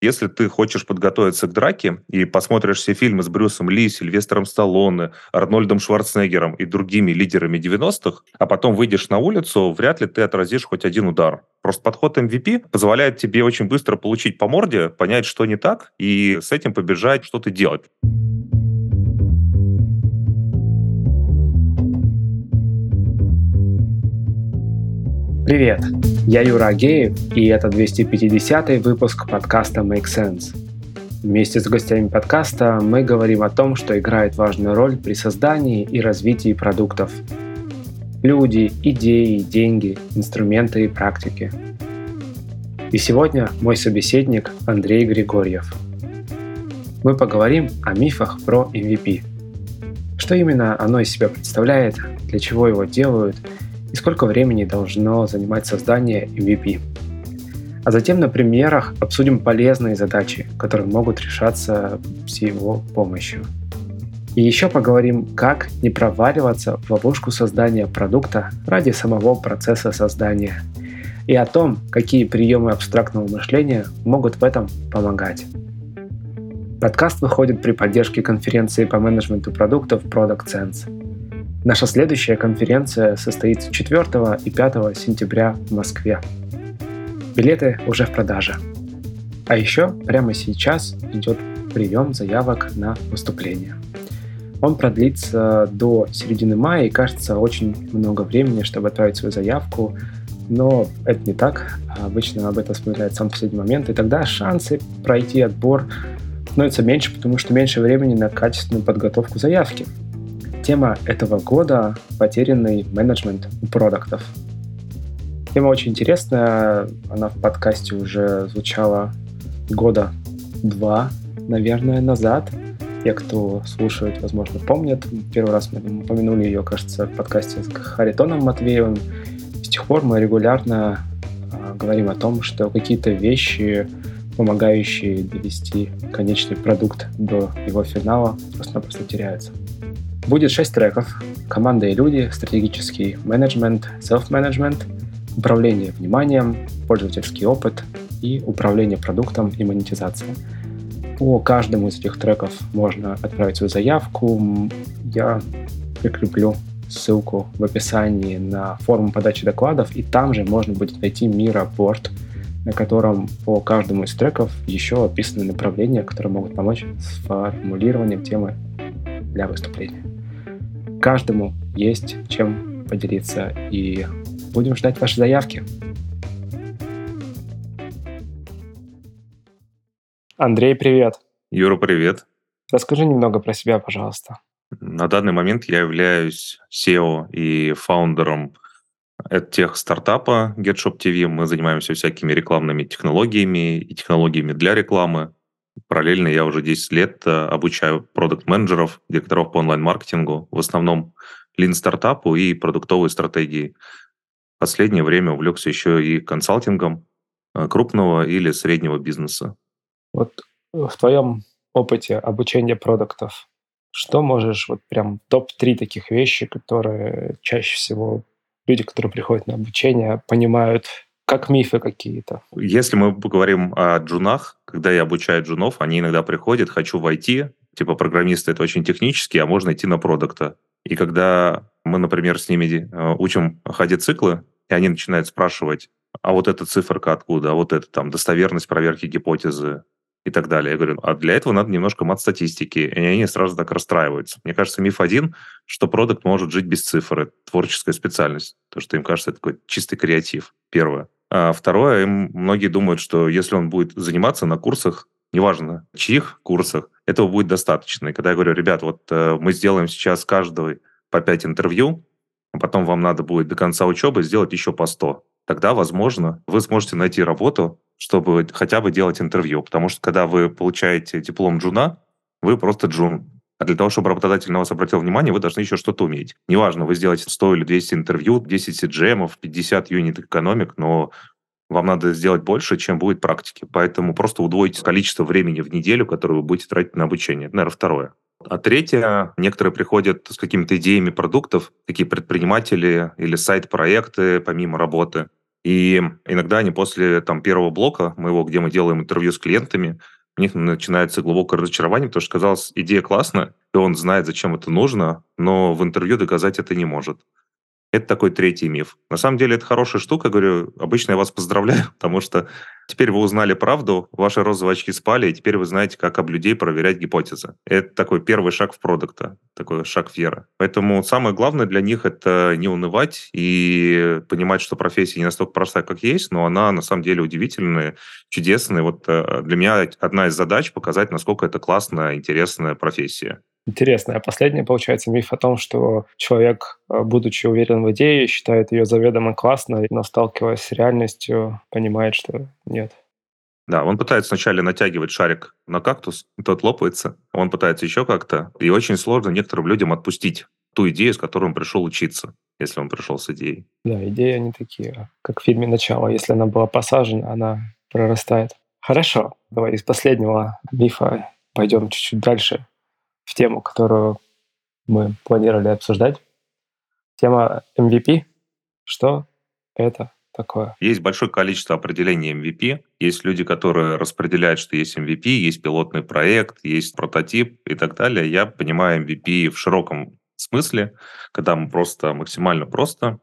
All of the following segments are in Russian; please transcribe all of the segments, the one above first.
Если ты хочешь подготовиться к драке и посмотришь все фильмы с Брюсом Ли, Сильвестром Сталлоне, Арнольдом Шварценеггером и другими лидерами 90-х, а потом выйдешь на улицу, вряд ли ты отразишь хоть один удар. Просто подход MVP позволяет тебе очень быстро получить по морде, понять, что не так, и с этим побежать что-то делать. Привет, я Юра Агеев, и это 250 выпуск подкаста Make Sense. Вместе с гостями подкаста мы говорим о том, что играет важную роль при создании и развитии продуктов. Люди, идеи, деньги, инструменты и практики. И сегодня мой собеседник Андрей Григорьев. Мы поговорим о мифах про MVP. Что именно оно из себя представляет, для чего его делают – и сколько времени должно занимать создание MVP. А затем на примерах обсудим полезные задачи, которые могут решаться с его помощью. И еще поговорим, как не проваливаться в ловушку создания продукта ради самого процесса создания. И о том, какие приемы абстрактного мышления могут в этом помогать. Подкаст выходит при поддержке конференции по менеджменту продуктов Product Sense. Наша следующая конференция состоится 4 и 5 сентября в Москве. Билеты уже в продаже. А еще прямо сейчас идет прием заявок на выступление. Он продлится до середины мая и кажется очень много времени, чтобы отправить свою заявку, но это не так. Обычно об этом вспоминает сам последний момент, и тогда шансы пройти отбор становятся меньше, потому что меньше времени на качественную подготовку заявки тема этого года — потерянный менеджмент продуктов. Тема очень интересная, она в подкасте уже звучала года два, наверное, назад. Те, кто слушает, возможно, помнят. Первый раз мы упомянули ее, кажется, в подкасте с Харитоном Матвеевым. С тех пор мы регулярно э, говорим о том, что какие-то вещи, помогающие довести конечный продукт до его финала, просто-напросто теряются. Будет 6 треков. Команда и люди, стратегический менеджмент, self-management, управление вниманием, пользовательский опыт и управление продуктом и монетизация. По каждому из этих треков можно отправить свою заявку. Я прикреплю ссылку в описании на форму подачи докладов, и там же можно будет найти Мира-борд, на котором по каждому из треков еще описаны направления, которые могут помочь с формулированием темы для выступления каждому есть чем поделиться. И будем ждать ваши заявки. Андрей, привет. Юра, привет. Расскажи немного про себя, пожалуйста. На данный момент я являюсь SEO и фаундером тех стартапа GetShop TV. Мы занимаемся всякими рекламными технологиями и технологиями для рекламы. Параллельно я уже 10 лет э, обучаю продукт-менеджеров, директоров по онлайн-маркетингу, в основном лин-стартапу и продуктовой стратегии. Последнее время увлекся еще и консалтингом э, крупного или среднего бизнеса. Вот в твоем опыте обучения продуктов, что можешь, вот прям топ-3 таких вещи, которые чаще всего люди, которые приходят на обучение, понимают как мифы какие-то. Если мы поговорим о джунах, когда я обучаю джунов, они иногда приходят, хочу войти, типа программисты это очень технически, а можно идти на продукта. И когда мы, например, с ними э, учим ходи-циклы, и они начинают спрашивать, а вот эта циферка откуда, а вот это там достоверность проверки гипотезы, и так далее. Я говорю, а для этого надо немножко мат-статистики. И они сразу так расстраиваются. Мне кажется, миф один, что продукт может жить без цифры. Творческая специальность. То, что им кажется, это такой чистый креатив. Первое. А второе, многие думают, что если он будет заниматься на курсах, неважно, чьих курсах, этого будет достаточно. И когда я говорю, ребят, вот э, мы сделаем сейчас каждого по 5 интервью, а потом вам надо будет до конца учебы сделать еще по 100, тогда, возможно, вы сможете найти работу, чтобы хотя бы делать интервью. Потому что когда вы получаете диплом джуна, вы просто джун. А для того, чтобы работодатель на вас обратил внимание, вы должны еще что-то уметь. Неважно, вы сделаете 100 или 200 интервью, 10 CGM, 50 юнит экономик, но вам надо сделать больше, чем будет практики. Поэтому просто удвоить количество времени в неделю, которое вы будете тратить на обучение. Это, наверное, второе. А третье, некоторые приходят с какими-то идеями продуктов, такие предприниматели или сайт-проекты помимо работы. И иногда они после там, первого блока моего, где мы делаем интервью с клиентами, у них начинается глубокое разочарование, потому что, казалось, идея классная, и он знает, зачем это нужно, но в интервью доказать это не может. Это такой третий миф. На самом деле это хорошая штука, говорю, обычно я вас поздравляю, потому что теперь вы узнали правду, ваши розовые очки спали, и теперь вы знаете, как об людей проверять гипотезы. Это такой первый шаг в продукта, такой шаг веры. Поэтому самое главное для них это не унывать и понимать, что профессия не настолько простая, как есть, но она на самом деле удивительная, чудесная. Вот э, для меня одна из задач показать, насколько это классная, интересная профессия. Интересно. А последний, получается, миф о том, что человек, э, будучи уверен в идее, считает ее заведомо классной, но сталкиваясь с реальностью, понимает, что нет. Да, он пытается вначале натягивать шарик на кактус, тот лопается, он пытается еще как-то, и очень сложно некоторым людям отпустить ту идею, с которой он пришел учиться, если он пришел с идеей. Да, идеи они такие, как в фильме «Начало». Если она была посажена, она прорастает. Хорошо, давай из последнего мифа пойдем чуть-чуть дальше в тему, которую мы планировали обсуждать. Тема MVP. Что это такое? Есть большое количество определений MVP. Есть люди, которые распределяют, что есть MVP, есть пилотный проект, есть прототип и так далее. Я понимаю MVP в широком смысле, когда мы просто максимально просто,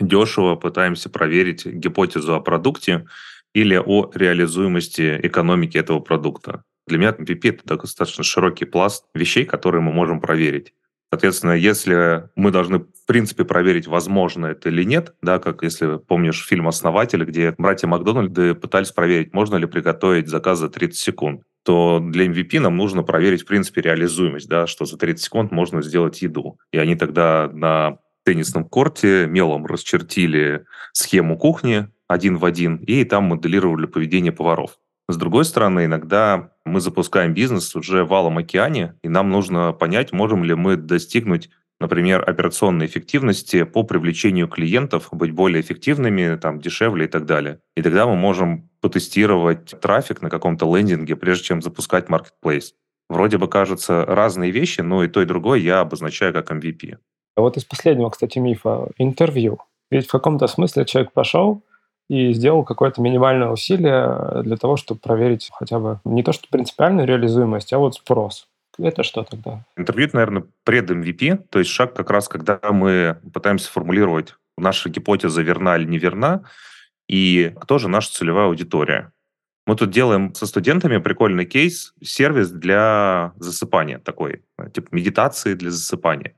дешево пытаемся проверить гипотезу о продукте или о реализуемости экономики этого продукта. Для меня MVP — это достаточно широкий пласт вещей, которые мы можем проверить. Соответственно, если мы должны, в принципе, проверить, возможно это или нет, да, как если помнишь фильм «Основатель», где братья Макдональды пытались проверить, можно ли приготовить заказ за 30 секунд, то для MVP нам нужно проверить, в принципе, реализуемость, да, что за 30 секунд можно сделать еду. И они тогда на теннисном корте мелом расчертили схему кухни один в один, и там моделировали поведение поваров. С другой стороны, иногда мы запускаем бизнес уже в валом океане, и нам нужно понять, можем ли мы достигнуть, например, операционной эффективности по привлечению клиентов, быть более эффективными, там, дешевле и так далее. И тогда мы можем потестировать трафик на каком-то лендинге, прежде чем запускать marketplace. Вроде бы кажутся разные вещи, но и то, и другое я обозначаю как MVP. А вот из последнего, кстати, мифа – интервью. Ведь в каком-то смысле человек пошел, и сделал какое-то минимальное усилие для того, чтобы проверить хотя бы не то, что принципиальную реализуемость, а вот спрос. Это что тогда? Интервью, наверное, пред-MVP, то есть шаг как раз, когда мы пытаемся формулировать, наша гипотеза верна или неверна, и кто же наша целевая аудитория. Мы тут делаем со студентами прикольный кейс, сервис для засыпания такой, типа медитации для засыпания.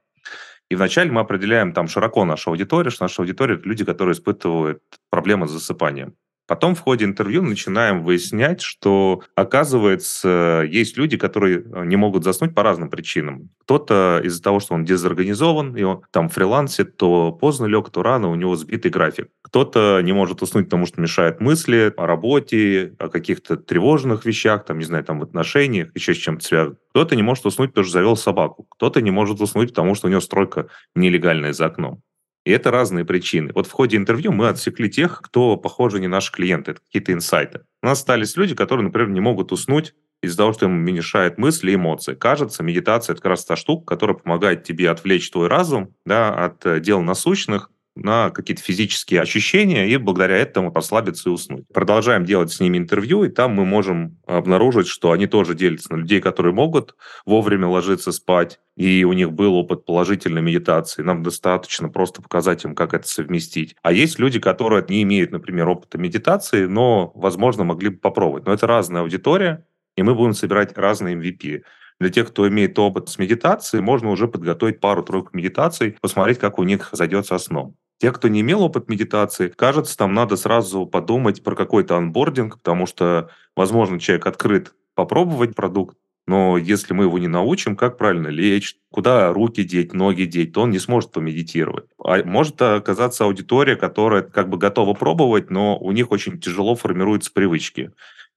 И вначале мы определяем там широко нашу аудиторию, что наша аудитория – это люди, которые испытывают проблемы с засыпанием. Потом в ходе интервью начинаем выяснять, что, оказывается, есть люди, которые э, не могут заснуть по разным причинам. Кто-то из-за того, что он дезорганизован, и он там фрилансит, то поздно лег, то рано, у него сбитый график. Кто-то не может уснуть, потому что мешают мысли о работе, о каких-то тревожных вещах, там, не знаю, там, в отношениях, еще с чем-то связано. Кто-то не может уснуть, потому что завел собаку. Кто-то не может уснуть, потому что у него стройка нелегальная за окном. И это разные причины. Вот в ходе интервью мы отсекли тех, кто, похоже, не наши клиенты, это какие-то инсайты. У нас остались люди, которые, например, не могут уснуть из-за того, что им мешают мысли и эмоции. Кажется, медитация – это как раз та штука, которая помогает тебе отвлечь твой разум да, от э, дел насущных, на какие-то физические ощущения и благодаря этому расслабиться и уснуть. Продолжаем делать с ними интервью, и там мы можем обнаружить, что они тоже делятся на людей, которые могут вовремя ложиться спать, и у них был опыт положительной медитации. Нам достаточно просто показать им, как это совместить. А есть люди, которые не имеют, например, опыта медитации, но, возможно, могли бы попробовать. Но это разная аудитория, и мы будем собирать разные MVP. Для тех, кто имеет опыт с медитацией, можно уже подготовить пару-тройку медитаций, посмотреть, как у них зайдет со сном. Те, кто не имел опыт медитации, кажется, там надо сразу подумать про какой-то анбординг, потому что, возможно, человек открыт попробовать продукт, но если мы его не научим, как правильно лечь, куда руки деть, ноги деть, то он не сможет помедитировать. А может оказаться аудитория, которая как бы готова пробовать, но у них очень тяжело формируются привычки.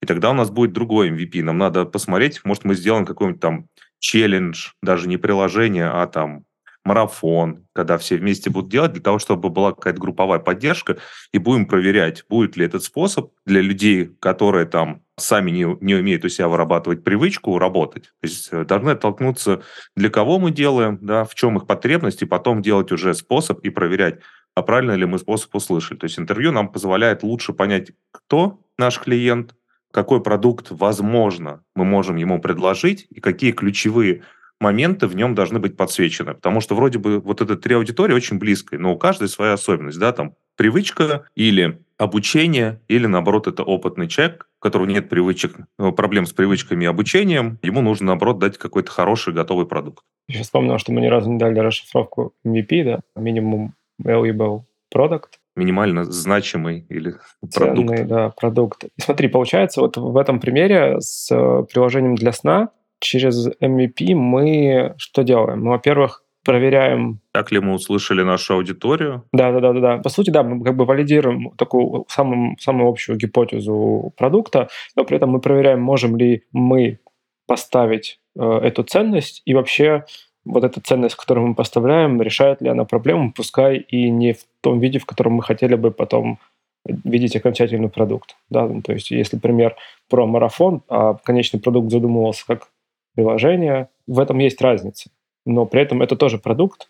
И тогда у нас будет другой MVP. Нам надо посмотреть, может, мы сделаем какой-нибудь там челлендж, даже не приложение, а там марафон, когда все вместе будут делать, для того, чтобы была какая-то групповая поддержка, и будем проверять, будет ли этот способ для людей, которые там сами не, не умеют у себя вырабатывать привычку, работать. То есть э, должны оттолкнуться, для кого мы делаем, да, в чем их потребность, и потом делать уже способ и проверять, а правильно ли мы способ услышали. То есть интервью нам позволяет лучше понять, кто наш клиент, какой продукт, возможно, мы можем ему предложить, и какие ключевые моменты в нем должны быть подсвечены. Потому что вроде бы вот эта три аудитории очень близкая, но у каждой своя особенность, да, там привычка или обучение, или наоборот это опытный человек, у которого нет привычек, э, проблем с привычками и обучением, ему нужно наоборот дать какой-то хороший готовый продукт. Я сейчас вспомнил, что мы ни разу не дали расшифровку MVP, да, минимум valuable product, минимально значимый или Ценный, продукт. да, продукт. И смотри, получается, вот в этом примере с э, приложением для сна через MVP мы что делаем? Мы, во-первых, проверяем... Так ли мы услышали нашу аудиторию? Да, да, да, да. да. По сути, да, мы как бы валидируем такую самую, самую общую гипотезу продукта, но при этом мы проверяем, можем ли мы поставить э, эту ценность и вообще вот эта ценность, которую мы поставляем, решает ли она проблему, пускай и не в том виде, в котором мы хотели бы потом видеть окончательный продукт. Да? То есть, если пример про марафон, а конечный продукт задумывался как приложение, в этом есть разница. Но при этом это тоже продукт,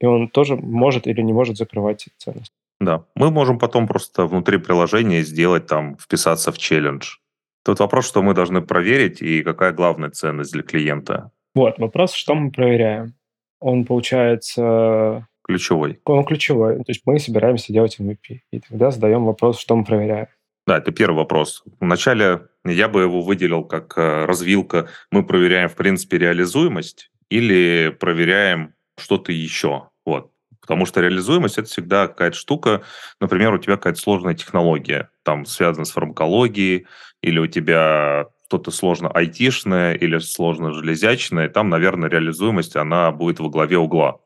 и он тоже может или не может закрывать ценность. Да, мы можем потом просто внутри приложения сделать там, вписаться в челлендж. Тут вопрос, что мы должны проверить и какая главная ценность для клиента. Вот, вопрос, что мы проверяем. Он получается... Ключевой. Он ключевой. То есть мы собираемся делать MVP. И тогда задаем вопрос, что мы проверяем. Да, это первый вопрос. Вначале я бы его выделил как э, развилка. Мы проверяем, в принципе, реализуемость или проверяем что-то еще. Вот. Потому что реализуемость – это всегда какая-то штука. Например, у тебя какая-то сложная технология, там, связана с фармакологией, или у тебя что-то сложно айтишное или сложно железячное, там, наверное, реализуемость, она будет во главе угла.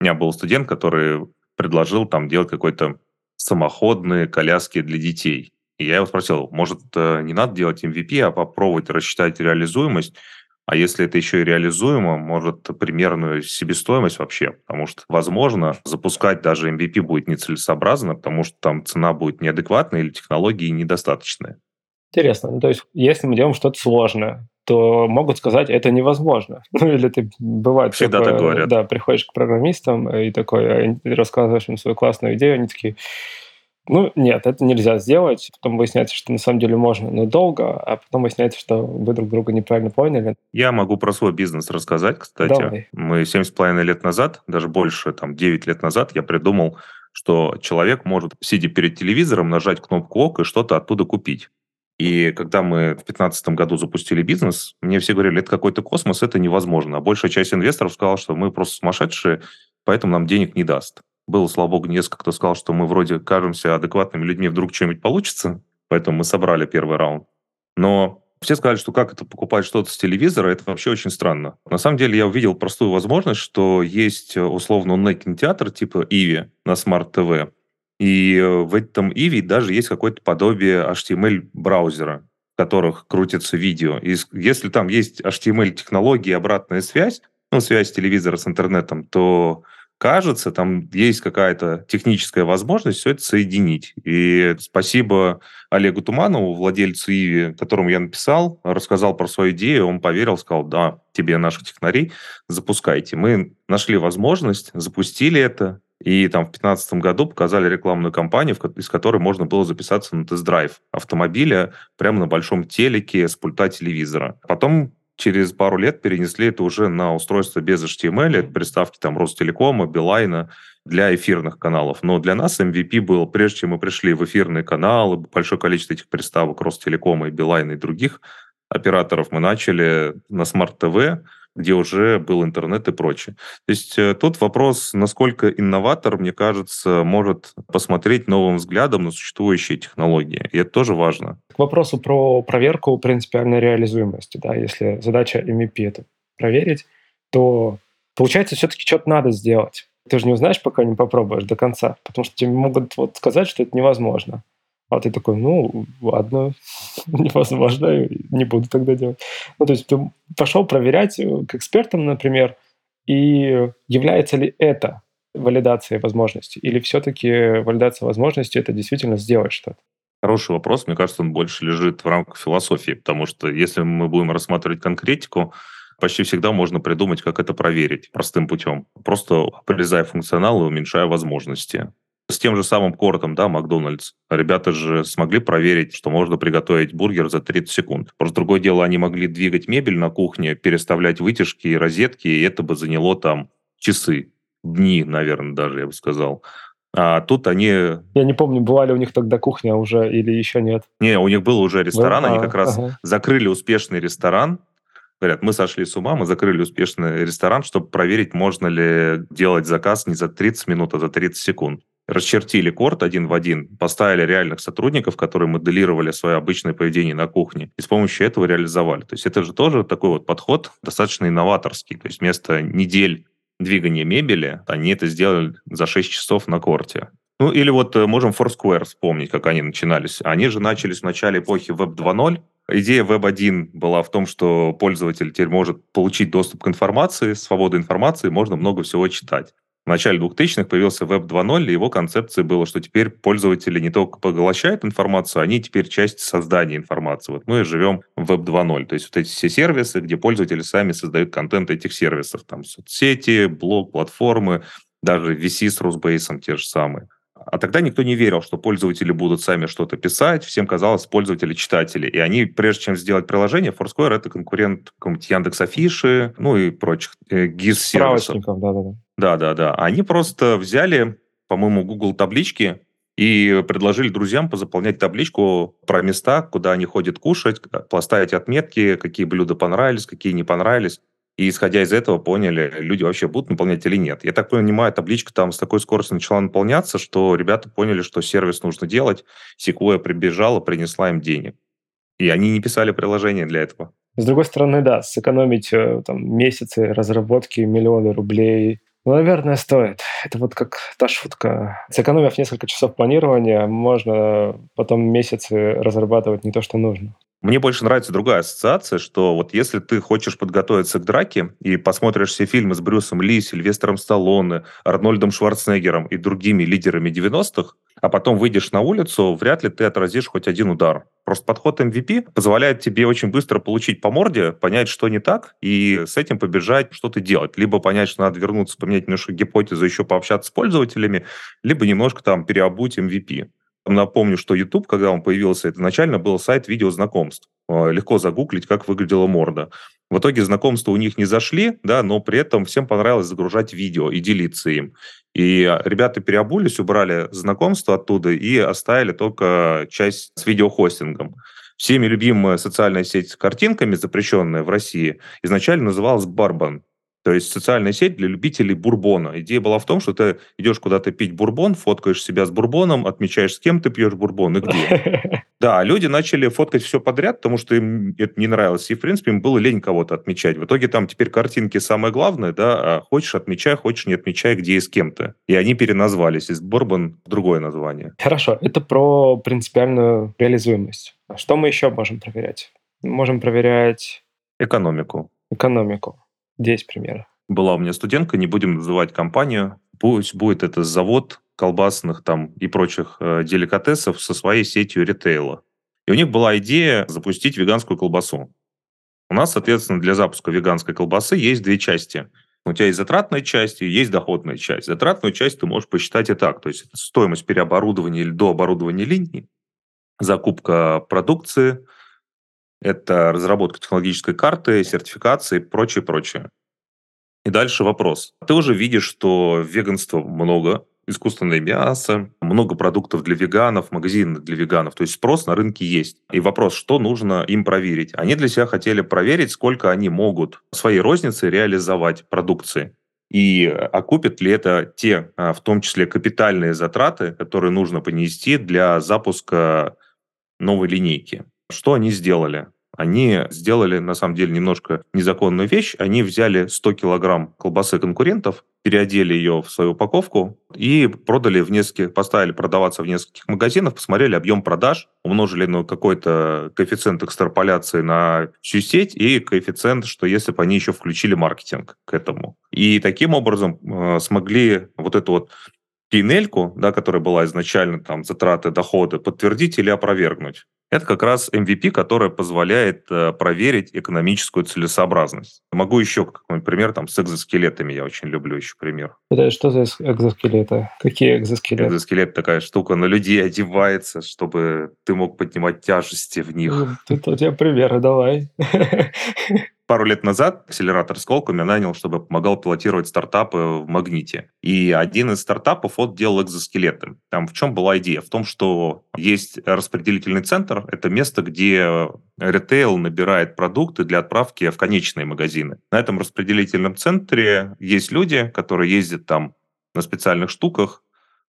У меня был студент, который предложил там делать какой-то самоходные коляски для детей. И я его спросил, может, э, не надо делать MVP, а попробовать рассчитать реализуемость, а если это еще и реализуемо, может, примерную себестоимость вообще, потому что, возможно, запускать даже MVP будет нецелесообразно, потому что там цена будет неадекватная или технологии недостаточные. Интересно. Ну, то есть, если мы делаем что-то сложное, то могут сказать, это невозможно. Ну, или ты бывает... Всегда такое, так говорят. Да, приходишь к программистам и такой, а, рассказываешь им свою классную идею, они такие, ну, нет, это нельзя сделать. Потом выясняется, что на самом деле можно, но долго, а потом выясняется, что вы друг друга неправильно поняли. Я могу про свой бизнес рассказать, кстати. Давай. Мы семь с половиной лет назад, даже больше, там, 9 лет назад, я придумал, что человек может, сидя перед телевизором, нажать кнопку ОК и что-то оттуда купить. И когда мы в 2015 году запустили бизнес, мне все говорили, это какой-то космос, это невозможно. А большая часть инвесторов сказала, что мы просто сумасшедшие, поэтому нам денег не даст. Было, слава богу, несколько кто сказал, что мы вроде кажемся адекватными людьми, вдруг что-нибудь получится, поэтому мы собрали первый раунд. Но все сказали, что как это покупать что-то с телевизора, это вообще очень странно. На самом деле я увидел простую возможность, что есть условно онлайн-кинотеатр типа Иви на TV, и э, в этом Иви даже есть какое-то подобие HTML-браузера, в которых крутится видео. И если там есть HTML-технологии обратная связь, ну, связь телевизора с интернетом, то кажется, там есть какая-то техническая возможность все это соединить. И спасибо Олегу Туманову, владельцу Иви, которому я написал, рассказал про свою идею, он поверил, сказал, да, тебе наших технарей, запускайте. Мы нашли возможность, запустили это, и там в 2015 году показали рекламную кампанию, из которой можно было записаться на тест-драйв автомобиля прямо на большом телеке с пульта телевизора. Потом через пару лет перенесли это уже на устройство без HTML, это приставки там Ростелекома, Билайна для эфирных каналов. Но для нас MVP был, прежде чем мы пришли в эфирные каналы, большое количество этих приставок Ростелекома и Билайна и других операторов, мы начали на Smart TV где уже был интернет и прочее. То есть э, тут вопрос, насколько инноватор, мне кажется, может посмотреть новым взглядом на существующие технологии. И это тоже важно. К вопросу про проверку принципиальной реализуемости. Да, если задача MVP это проверить, то получается все-таки что-то надо сделать. Ты же не узнаешь, пока не попробуешь до конца, потому что тебе могут вот сказать, что это невозможно. А ты такой, ну, ладно, невозможно, не буду тогда делать. Ну, то есть ты пошел проверять э, к экспертам, например, и является ли это валидацией возможностей? Или все-таки валидация возможностей – это действительно сделать что-то? Хороший вопрос. Мне кажется, он больше лежит в рамках философии, потому что если мы будем рассматривать конкретику, почти всегда можно придумать, как это проверить простым путем. Просто обрезая функционал и уменьшая возможности. С тем же самым кортом, да, Макдональдс. Ребята же смогли проверить, что можно приготовить бургер за 30 секунд. Просто другое дело, они могли двигать мебель на кухне, переставлять вытяжки и розетки, и это бы заняло там часы, дни, наверное, даже, я бы сказал. А тут они... Я не помню, была ли у них тогда кухня уже или еще нет. Не, у них был уже ресторан, был? они как а, раз ага. закрыли успешный ресторан, Говорят, мы сошли с ума, мы закрыли успешный ресторан, чтобы проверить, можно ли делать заказ не за 30 минут, а за 30 секунд. Расчертили корт один в один, поставили реальных сотрудников, которые моделировали свое обычное поведение на кухне, и с помощью этого реализовали. То есть это же тоже такой вот подход достаточно инноваторский. То есть вместо недель двигания мебели они это сделали за 6 часов на корте. Ну, или вот э, можем Foursquare вспомнить, как они начинались. Они же начались в начале эпохи Web 2.0, Идея Web 1 была в том, что пользователь теперь может получить доступ к информации, свободу информации, можно много всего читать. В начале 2000-х появился Web 2.0, и его концепция была, что теперь пользователи не только поглощают информацию, они теперь часть создания информации. Вот мы живем в Web 2.0, то есть вот эти все сервисы, где пользователи сами создают контент этих сервисов, там соцсети, блог, платформы, даже VC с Русбейсом те же самые. А тогда никто не верил, что пользователи будут сами что-то писать. Всем казалось, пользователи читатели. И они, прежде чем сделать приложение, Foursquare — это конкурент какому-нибудь Яндекс.Афиши, ну и прочих э, GIS-сервисов. да-да-да. Да-да-да. Они просто взяли, по-моему, Google таблички и предложили друзьям позаполнять табличку про места, куда они ходят кушать, поставить отметки, какие блюда понравились, какие не понравились. И исходя из этого поняли, люди вообще будут наполнять или нет. Я так понимаю, табличка там с такой скоростью начала наполняться, что ребята поняли, что сервис нужно делать. Секвоя прибежала, принесла им денег. И они не писали приложение для этого. С другой стороны, да, сэкономить э, там, месяцы разработки, миллионы рублей, ну, наверное, стоит. Это вот как та шутка. Сэкономив несколько часов планирования, можно потом месяцы разрабатывать не то, что нужно. Мне больше нравится другая ассоциация, что вот если ты хочешь подготовиться к драке и посмотришь все фильмы с Брюсом Ли, Сильвестром Сталлоне, Арнольдом Шварценеггером и другими лидерами 90-х, а потом выйдешь на улицу, вряд ли ты отразишь хоть один удар. Просто подход MVP позволяет тебе очень быстро получить по морде, понять, что не так, и с этим побежать что-то делать. Либо понять, что надо вернуться, поменять немножко гипотезу, еще пообщаться с пользователями, либо немножко там переобуть MVP. Напомню, что YouTube, когда он появился, это изначально был сайт видеознакомств. Э, легко загуглить, как выглядела морда. В итоге знакомства у них не зашли, да, но при этом всем понравилось загружать видео и делиться им. И ребята переобулись, убрали знакомство оттуда и оставили только часть с видеохостингом. Всеми любимая социальная сеть с картинками, запрещенная в России, изначально называлась Барбан. То есть социальная сеть для любителей бурбона. Идея была в том, что ты идешь куда-то пить бурбон, фоткаешь себя с бурбоном, отмечаешь, с кем ты пьешь бурбон и где. Да, люди начали фоткать все подряд, потому что им это не нравилось. И, в принципе, им было лень кого-то отмечать. В итоге там теперь картинки самое главное, да, а хочешь отмечай, хочешь не отмечай, где и с кем то И они переназвались из Бурбон в другое название. Хорошо, это про принципиальную реализуемость. Что мы еще можем проверять? можем проверять... Экономику. Экономику. 10 примеров. Была у меня студентка, не будем называть компанию, пусть будет это завод колбасных там и прочих э, деликатесов со своей сетью ритейла. И у них была идея запустить веганскую колбасу. У нас, соответственно, для запуска веганской колбасы есть две части. У тебя есть затратная часть и есть доходная часть. Затратную часть ты можешь посчитать и так. То есть стоимость переоборудования или дооборудования линий, закупка продукции, это разработка технологической карты, сертификации и прочее, прочее. И дальше вопрос. Ты уже видишь, что веганства много, искусственное мясо, много продуктов для веганов, магазины для веганов. То есть спрос на рынке есть. И вопрос, что нужно им проверить? Они для себя хотели проверить, сколько они могут своей розницы реализовать продукции. И окупят ли это те, а, в том числе капитальные затраты, которые нужно понести для запуска новой линейки. Что они сделали? Они сделали, на самом деле, немножко незаконную вещь. Они взяли 100 килограмм колбасы конкурентов, переодели ее в свою упаковку и продали в нескольких, поставили продаваться в нескольких магазинах, посмотрели объем продаж, умножили на какой-то коэффициент экстраполяции на всю сеть и коэффициент, что если бы они еще включили маркетинг к этому. И таким образом э, смогли вот эту вот p да, которая была изначально там затраты, доходы, подтвердить или опровергнуть. Это как раз MVP, которая позволяет э, проверить экономическую целесообразность. Могу еще, как пример, там, с экзоскелетами я очень люблю еще пример. Это что за экзоскелеты? Какие экзоскелеты? Экзоскелет такая штука на людей одевается, чтобы ты мог поднимать тяжести в них. Тут у тебя примеры, давай. пару лет назад акселератор Сколково нанял, чтобы помогал пилотировать стартапы в Магните. И один из стартапов вот делал экзоскелеты. Там в чем была идея? В том, что есть распределительный центр. Это место, где ритейл набирает продукты для отправки в конечные магазины. На этом распределительном центре есть люди, которые ездят там на специальных штуках,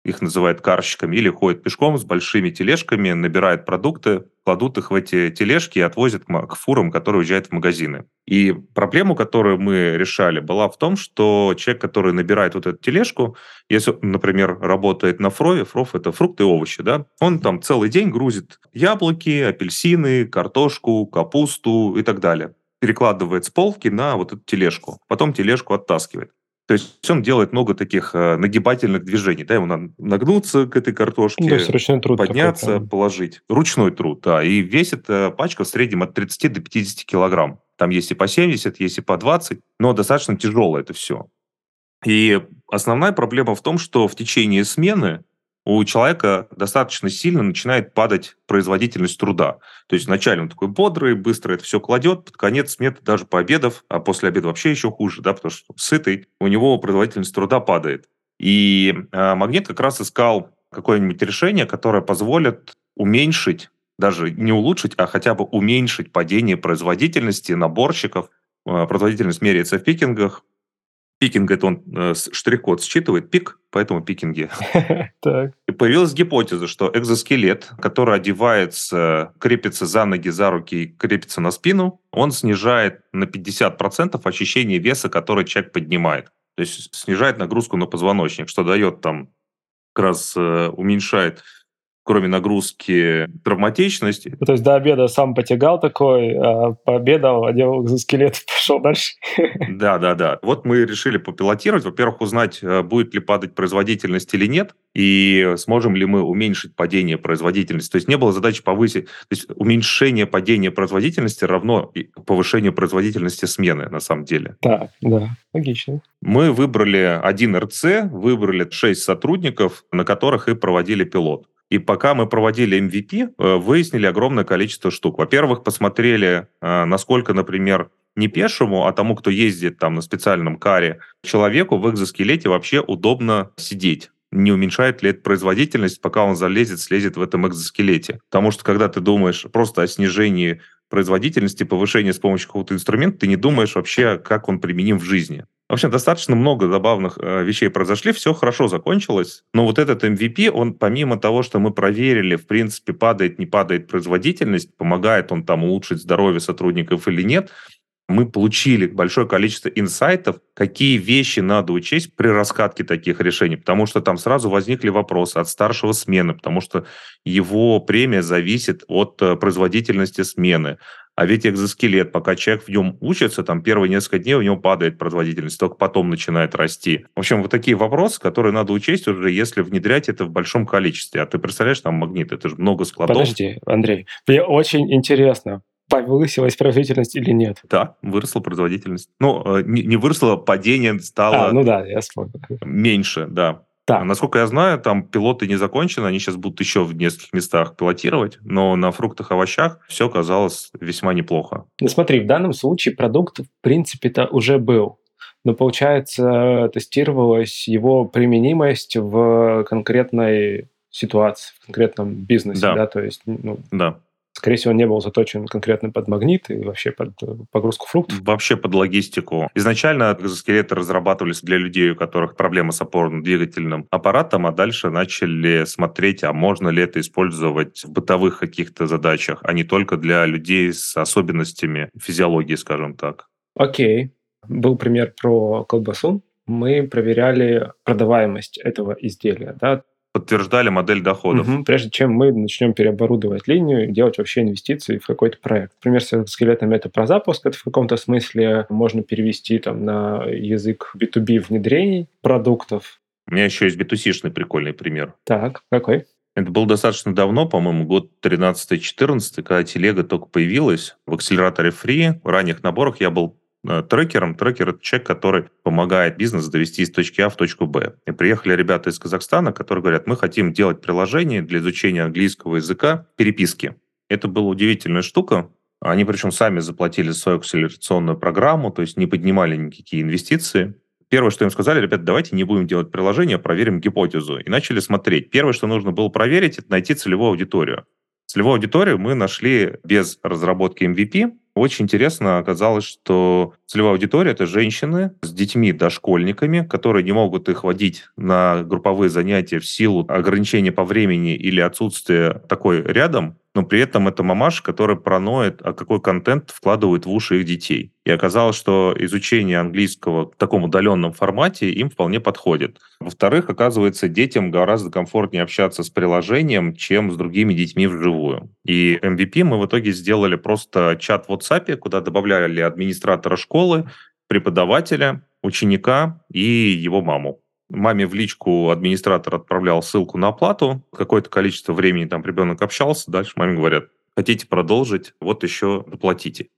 их называют карщиками, или ходят пешком с большими тележками, набирают продукты, кладут их в эти тележки и отвозят к фурам, которые уезжают в магазины. И проблему, которую мы решали, была в том, что человек, который набирает вот эту тележку, если, например, работает на фрове, фров – это фрукты и овощи, да, он там целый день грузит яблоки, апельсины, картошку, капусту и так далее перекладывает с полки на вот эту тележку, потом тележку оттаскивает. То есть он делает много таких э, нагибательных движений. Да, ему надо нагнуться к этой картошке, То есть ручной труд подняться, такой, положить. Ручной труд, да. И весит э, пачка в среднем от 30 до 50 килограмм. Там есть и по 70, есть и по 20, но достаточно тяжелое это все. И основная проблема в том, что в течение смены у человека достаточно сильно начинает падать производительность труда. То есть вначале он такой бодрый, быстро это все кладет, под конец сметы даже пообедав, а после обеда вообще еще хуже, да, потому что сытый, у него производительность труда падает. И э, Магнит как раз искал какое-нибудь решение, которое позволит уменьшить, даже не улучшить, а хотя бы уменьшить падение производительности наборщиков. Э, производительность меряется в пикингах, Пикинг это он э, штрих-код считывает, пик, поэтому пикинги. И появилась гипотеза, что экзоскелет, который одевается, крепится за ноги, за руки и крепится на спину, он снижает на 50% ощущение веса, который человек поднимает. То есть снижает нагрузку на позвоночник, что дает там как раз э, уменьшает кроме нагрузки, травматичность. Ну, то есть до обеда сам потягал такой, а пообедал, одел скелет, пошел дальше. Да, да, да. Вот мы решили попилотировать. Во-первых, узнать, э, будет ли падать производительность или нет, и сможем ли мы уменьшить падение производительности. То есть не было задачи повысить. То есть уменьшение падения производительности равно повышению производительности смены, на самом деле. Так, да, логично. Мы выбрали один РЦ, выбрали шесть сотрудников, на которых и проводили пилот. И пока мы проводили MVP, э, выяснили огромное количество штук. Во-первых, посмотрели, э, насколько, например, не пешему, а тому, кто ездит там на специальном каре, человеку в экзоскелете вообще удобно сидеть не уменьшает ли это производительность, пока он залезет, слезет в этом экзоскелете. Потому что когда ты думаешь просто о снижении производительности, повышении с помощью какого-то инструмента, ты не думаешь вообще, как он применим в жизни. В общем, достаточно много забавных э, вещей произошли, все хорошо закончилось. Но вот этот MVP, он помимо того, что мы проверили, в принципе, падает, не падает производительность, помогает он там улучшить здоровье сотрудников или нет, мы получили большое количество инсайтов, какие вещи надо учесть при раскатке таких решений, потому что там сразу возникли вопросы от старшего смены, потому что его премия зависит от э, производительности смены. А ведь экзоскелет, пока человек в нем учится, там первые несколько дней у него падает производительность, только потом начинает расти. В общем, вот такие вопросы, которые надо учесть уже, если внедрять это в большом количестве. А ты представляешь, там магнит, это же много складов. Подожди, Андрей, мне очень интересно, повысилась производительность или нет? Да, выросла производительность. Ну, э, не, не выросла, падение стало... А, ну да, я вспомнил. Меньше, да. Так. Насколько я знаю, там пилоты не закончены, они сейчас будут еще в нескольких местах пилотировать, но на фруктах и овощах все казалось весьма неплохо. Ну смотри, в данном случае продукт в принципе-то уже был, но получается тестировалась его применимость в конкретной ситуации, в конкретном бизнесе, да, да? то есть ну, да. Скорее всего, он не был заточен конкретно под магнит и вообще под э, погрузку фруктов. Вообще под логистику. Изначально экзоскелеты разрабатывались для людей, у которых проблемы с опорно-двигательным аппаратом, а дальше начали смотреть, а можно ли это использовать в бытовых каких-то задачах, а не только для людей с особенностями физиологии, скажем так. Окей. Был пример про колбасу. Мы проверяли продаваемость этого изделия. Да? Подтверждали модель доходов. Угу, прежде чем мы начнем переоборудовать линию и делать вообще инвестиции в какой-то проект. Например, с скелетами это про запуск, это в каком-то смысле можно перевести там, на язык B2B внедрений продуктов. У меня еще есть b прикольный пример. Так, какой? Это было достаточно давно, по-моему, год 13-14, когда телега только появилась в акселераторе Free. В ранних наборах я был трекером. Трекер – это человек, который помогает бизнесу довести из точки А в точку Б. И приехали ребята из Казахстана, которые говорят, мы хотим делать приложение для изучения английского языка переписки. Это была удивительная штука. Они причем сами заплатили свою акселерационную программу, то есть не поднимали никакие инвестиции. Первое, что им сказали, ребята, давайте не будем делать приложение, проверим гипотезу. И начали смотреть. Первое, что нужно было проверить, это найти целевую аудиторию. Целевую аудиторию мы нашли без разработки MVP. Очень интересно оказалось, что целевая аудитория – это женщины с детьми дошкольниками, которые не могут их водить на групповые занятия в силу ограничения по времени или отсутствия такой рядом но при этом это мамаш, который проноет, а какой контент вкладывают в уши их детей. И оказалось, что изучение английского в таком удаленном формате им вполне подходит. Во-вторых, оказывается, детям гораздо комфортнее общаться с приложением, чем с другими детьми вживую. И MVP мы в итоге сделали просто чат в WhatsApp, куда добавляли администратора школы, преподавателя, ученика и его маму маме в личку администратор отправлял ссылку на оплату, какое-то количество времени там ребенок общался, дальше маме говорят, хотите продолжить, вот еще доплатите.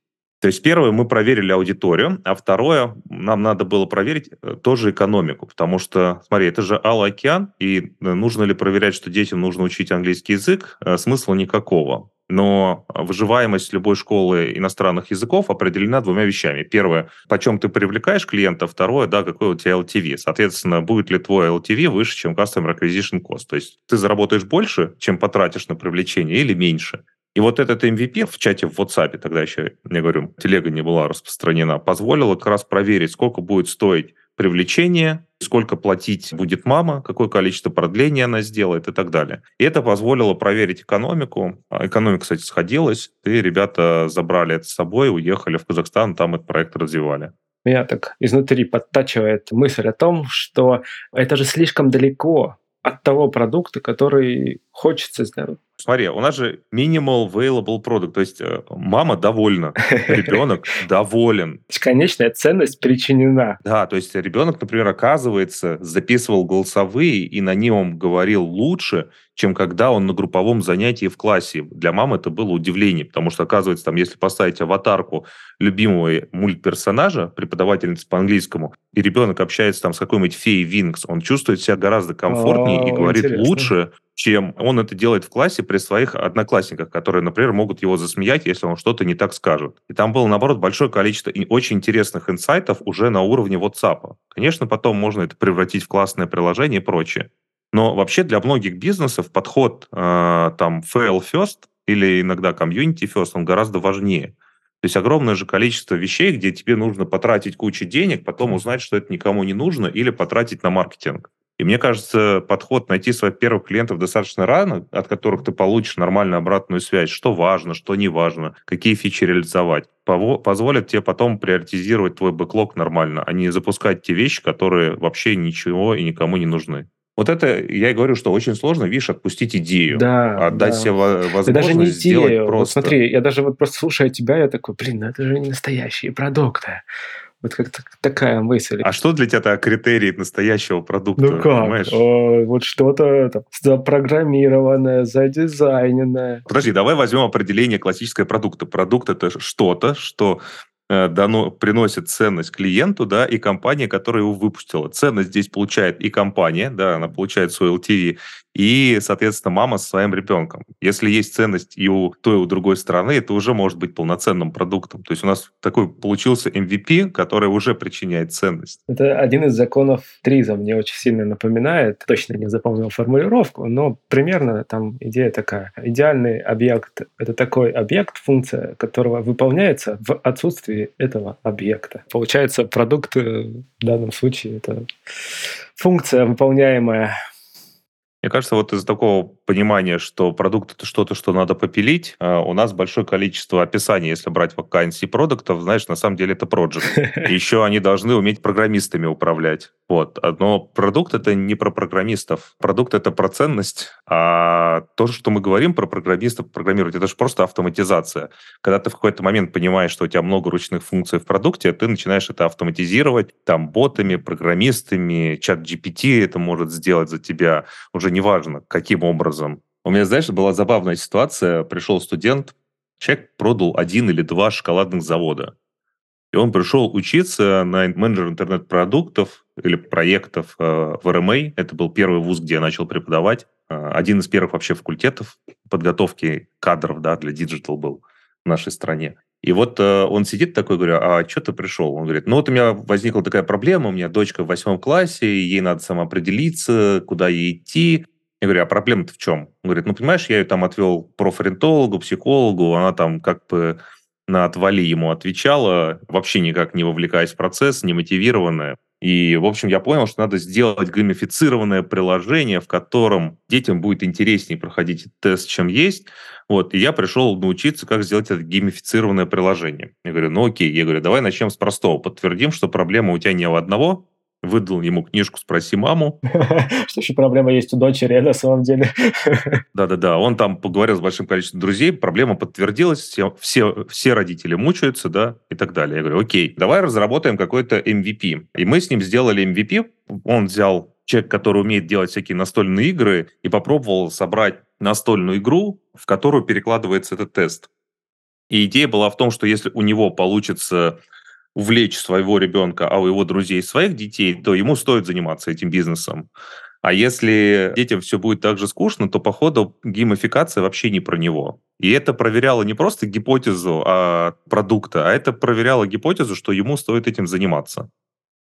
То есть первое, мы проверили аудиторию, а второе, нам надо было проверить э, тоже экономику, потому что, смотри, это же Алый океан, и э, нужно ли проверять, что детям нужно учить английский язык, э, смысла никакого но выживаемость любой школы иностранных языков определена двумя вещами. Первое, почем ты привлекаешь клиента, второе, да, какой у тебя LTV. Соответственно, будет ли твой LTV выше, чем Customer Acquisition Cost. То есть ты заработаешь больше, чем потратишь на привлечение, или меньше. И вот этот MVP в чате в WhatsApp, тогда еще, я говорю, телега не была распространена, позволила как раз проверить, сколько будет стоить привлечение, сколько платить будет мама, какое количество продления она сделает и так далее. И это позволило проверить экономику. А экономика, кстати, сходилась, и ребята забрали это с собой, уехали в Казахстан, там этот проект развивали меня так изнутри подтачивает мысль о том, что это же слишком далеко от того продукта, который хочется сделать. Смотри, у нас же minimal available product, то есть э, мама довольна, ребенок доволен. Конечная ценность причинена. Да, то есть ребенок, например, оказывается, записывал голосовые и на нем говорил лучше, чем когда он на групповом занятии в классе. Для мамы это было удивление, потому что, оказывается, там, если поставить аватарку любимого мультперсонажа, преподавательницы по английскому, и ребенок общается там с какой-нибудь феей Винкс, он чувствует себя гораздо комфортнее О, и говорит интересно. лучше, чем он это делает в классе при своих одноклассниках, которые, например, могут его засмеять, если он что-то не так скажет. И там было, наоборот, большое количество очень интересных инсайтов уже на уровне WhatsApp. Конечно, потом можно это превратить в классное приложение и прочее. Но вообще для многих бизнесов подход э, там fail first или иногда community first, он гораздо важнее. То есть огромное же количество вещей, где тебе нужно потратить кучу денег, потом узнать, что это никому не нужно, или потратить на маркетинг. И мне кажется, подход найти своих первых клиентов достаточно рано, от которых ты получишь нормальную обратную связь, что важно, что не важно, какие фичи реализовать, позволит тебе потом приоритизировать твой бэклог нормально, а не запускать те вещи, которые вообще ничего и никому не нужны. Вот это, я и говорю, что очень сложно, видишь, отпустить идею. Да, отдать да. себе возможность даже не сделать просто. Вот смотри, я даже вот просто слушая тебя, я такой, блин, ну это же не настоящие продукты. Вот как-то такая мысль. А что для тебя это критерий настоящего продукта? Ну как? О, вот что-то там запрограммированное, задизайненное. Подожди, давай возьмем определение классического продукта. Продукт это что-то, что дано, приносит ценность клиенту, да, и компания, которая его выпустила. Ценность здесь получает и компания, да, она получает свой LTV, и, соответственно, мама со своим ребенком. Если есть ценность и у той, и у другой стороны, это уже может быть полноценным продуктом. То есть у нас такой получился MVP, который уже причиняет ценность. Это один из законов Триза мне очень сильно напоминает. Точно не запомнил формулировку, но примерно там идея такая. Идеальный объект — это такой объект, функция которого выполняется в отсутствии этого объекта. Получается, продукт э, в данном случае — это функция, выполняемая мне кажется, вот из-за такого понимания, что продукт это что-то, что надо попилить, а, у нас большое количество описаний, если брать вакансии продуктов, знаешь, на самом деле это проект. Еще они должны уметь программистами управлять. Вот. Но продукт это не про программистов. Продукт это про ценность, а то, что мы говорим про программистов, программировать, это же просто автоматизация. Когда ты в какой-то момент понимаешь, что у тебя много ручных функций в продукте, ты начинаешь это автоматизировать, там, ботами, программистами, чат GPT это может сделать за тебя, уже неважно, каким образом. У меня, знаешь, была забавная ситуация. Пришел студент, человек продал один или два шоколадных завода. И он пришел учиться на менеджер интернет-продуктов или проектов э, в РМА. Это был первый вуз, где я начал преподавать. Э, один из первых вообще факультетов подготовки кадров да, для диджитал был в нашей стране. И вот э, он сидит такой, говорю, а что ты пришел? Он говорит, ну вот у меня возникла такая проблема, у меня дочка в восьмом классе, ей надо самоопределиться, куда ей идти. Я говорю, а проблема-то в чем? Он говорит, ну понимаешь, я ее там отвел профориентологу, психологу, она там как бы на отвали ему отвечала, вообще никак не вовлекаясь в процесс, не мотивированная. И, в общем, я понял, что надо сделать геймифицированное приложение, в котором детям будет интереснее проходить тест, чем есть. Вот, и я пришел научиться, как сделать это геймифицированное приложение. Я говорю, ну окей, я говорю, давай начнем с простого. Подтвердим, что проблема у тебя не у одного, выдал ему книжку «Спроси маму». Что еще проблема есть у дочери, на самом деле. Да-да-да, он там поговорил с большим количеством друзей, проблема подтвердилась, все, все, все родители мучаются, да, и так далее. Я говорю, окей, давай разработаем какой-то MVP. И мы с ним сделали MVP, он взял человек, который умеет делать всякие настольные игры, и попробовал собрать настольную игру, в которую перекладывается этот тест. И идея была в том, что если у него получится увлечь своего ребенка, а у его друзей своих детей, то ему стоит заниматься этим бизнесом. А если детям все будет так же скучно, то, походу, геймификация вообще не про него. И это проверяло не просто гипотезу а продукта, а это проверяло гипотезу, что ему стоит этим заниматься.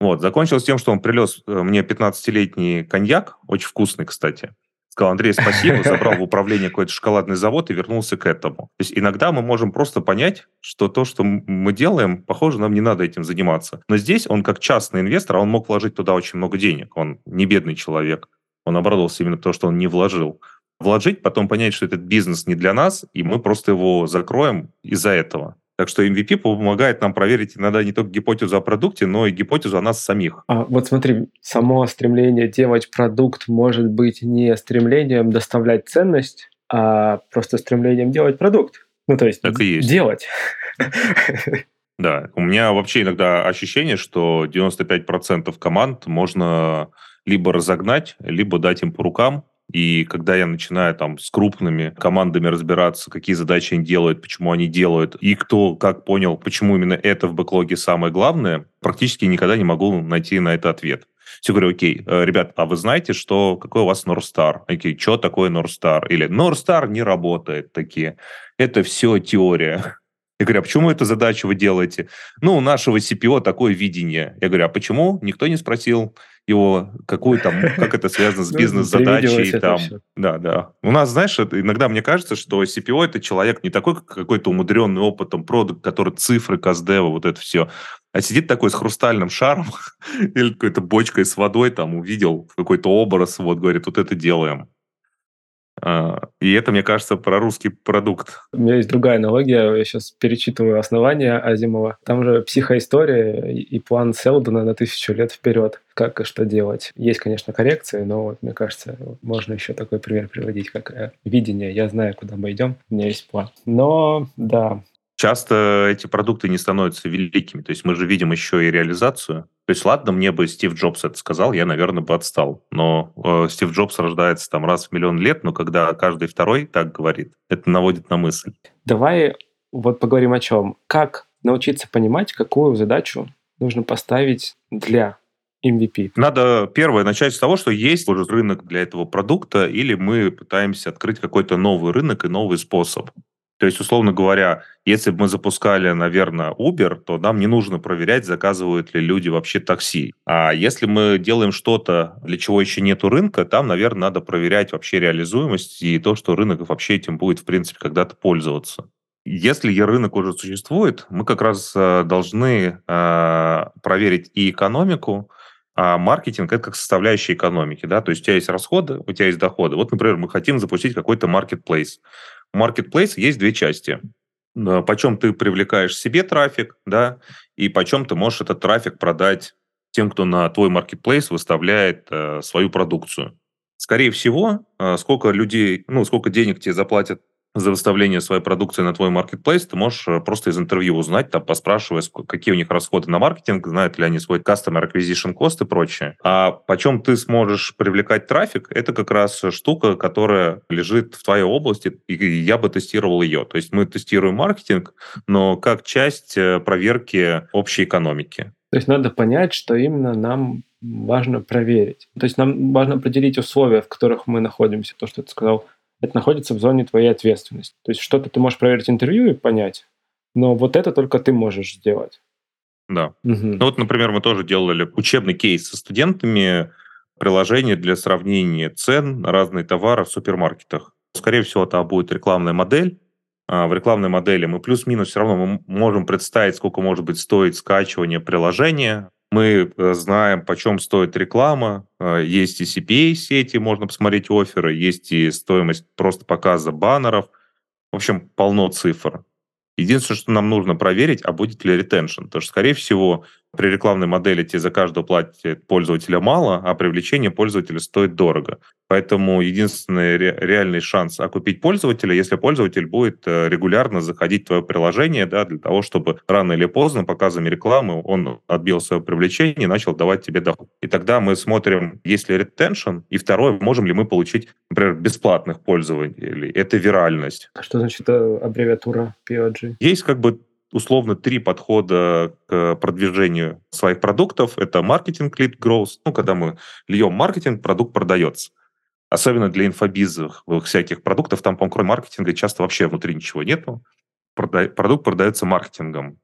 Вот, закончилось тем, что он прилез э, мне 15-летний коньяк, очень вкусный, кстати, сказал, Андрей, спасибо, забрал в управление какой-то шоколадный завод и вернулся к этому. То есть иногда мы можем просто понять, что то, что мы делаем, похоже, нам не надо этим заниматься. Но здесь он как частный инвестор, он мог вложить туда очень много денег. Он не бедный человек. Он обрадовался именно то, что он не вложил. Вложить, потом понять, что этот бизнес не для нас, и мы просто его закроем из-за этого. Так что MVP помогает нам проверить иногда не только гипотезу о продукте, но и гипотезу о нас самих. А вот смотри, само стремление делать продукт может быть не стремлением доставлять ценность, а просто стремлением делать продукт. Ну, то есть, так и есть. делать. Да, у меня вообще иногда ощущение, что 95% команд можно либо разогнать, либо дать им по рукам, и когда я начинаю там с крупными командами разбираться, какие задачи они делают, почему они делают, и кто как понял, почему именно это в бэклоге самое главное, практически никогда не могу найти на это ответ. Все говорю, окей, э, ребят, а вы знаете, что какой у вас Star? Окей, что такое Star? Или Star не работает такие. Это все теория. Я говорю, а почему эту задачу вы делаете? Ну, у нашего CPO такое видение. Я говорю, а почему? Никто не спросил его, какую там, как это связано с ну, бизнес-задачей. Там. Да, да. У нас, знаешь, иногда мне кажется, что CPO это человек не такой, как какой-то умудренный опытом продукт, который цифры, каздева, вот это все. А сидит такой с хрустальным шаром или какой-то бочкой с водой, там увидел какой-то образ, вот говорит, вот это делаем. А, и это, мне кажется, про русский продукт. У меня есть другая аналогия. Я сейчас перечитываю основания Азимова. Там же психоистория и план Селдона на тысячу лет вперед. Как и что делать. Есть, конечно, коррекции, но вот, мне кажется, можно еще такой пример приводить, как э, видение. Я знаю, куда мы идем, у меня есть план. Но, да, часто эти продукты не становятся великими. То есть мы же видим еще и реализацию. То есть ладно, мне бы Стив Джобс это сказал, я, наверное, бы отстал. Но э, Стив Джобс рождается там раз в миллион лет, но когда каждый второй так говорит, это наводит на мысль. Давай вот поговорим о чем. Как научиться понимать, какую задачу нужно поставить для MVP? Надо первое начать с того, что есть уже рынок для этого продукта, или мы пытаемся открыть какой-то новый рынок и новый способ. То есть, условно говоря, если бы мы запускали, наверное, Uber, то нам не нужно проверять, заказывают ли люди вообще такси. А если мы делаем что-то, для чего еще нету рынка, там, наверное, надо проверять вообще реализуемость и то, что рынок вообще этим будет, в принципе, когда-то пользоваться. Если рынок уже существует, мы как раз э, должны э, проверить и экономику, А маркетинг – это как составляющая экономики, да, то есть у тебя есть расходы, у тебя есть доходы. Вот, например, мы хотим запустить какой-то marketplace. Marketplace есть две части. Почем ты привлекаешь себе трафик, да, и почем ты можешь этот трафик продать тем, кто на твой marketplace выставляет э, свою продукцию. Скорее всего, э, сколько людей, ну, сколько денег тебе заплатят за выставление своей продукции на твой маркетплейс, ты можешь э, просто из интервью узнать, там, поспрашивая, какие у них расходы на маркетинг, знают ли они свой customer acquisition cost и прочее. А почем ты сможешь привлекать трафик, это как раз штука, которая лежит в твоей области, и я бы тестировал ее. То есть мы тестируем маркетинг, но как часть э, проверки общей экономики. То есть надо понять, что именно нам важно проверить. То есть нам важно определить условия, в которых мы находимся. То, что ты сказал, это находится в зоне твоей ответственности. То есть что-то ты можешь проверить интервью и понять, но вот это только ты можешь сделать. Да. Угу. Ну вот, например, мы тоже делали учебный кейс со студентами, приложение для сравнения цен на разные товары в супермаркетах. Скорее всего, это будет рекламная модель. А в рекламной модели мы плюс-минус все равно мы можем представить, сколько может быть стоить скачивание приложения, мы э, знаем, почем стоит реклама. Э, есть и CPA-сети, можно посмотреть оферы, есть и стоимость просто показа баннеров. В общем, полно цифр. Единственное, что нам нужно проверить, а будет ли ретеншн. Потому что, скорее всего, при рекламной модели тебе за каждого платят пользователя мало, а привлечение пользователя стоит дорого. Поэтому единственный ре- реальный шанс окупить пользователя, если пользователь будет э, регулярно заходить в твое приложение, да, для того, чтобы рано или поздно показами рекламы он отбил свое привлечение и начал давать тебе доход. И тогда мы смотрим, есть ли ретеншн, и второе, можем ли мы получить, например, бесплатных пользователей. Это виральность. А что значит э, аббревиатура POG? Есть как бы условно три подхода к продвижению своих продуктов. Это маркетинг, лид, growth. Ну, когда мы льем маркетинг, продукт продается. Особенно для инфобизовых всяких продуктов, там, по кроме маркетинга часто вообще внутри ничего нету. Продукт продается маркетингом.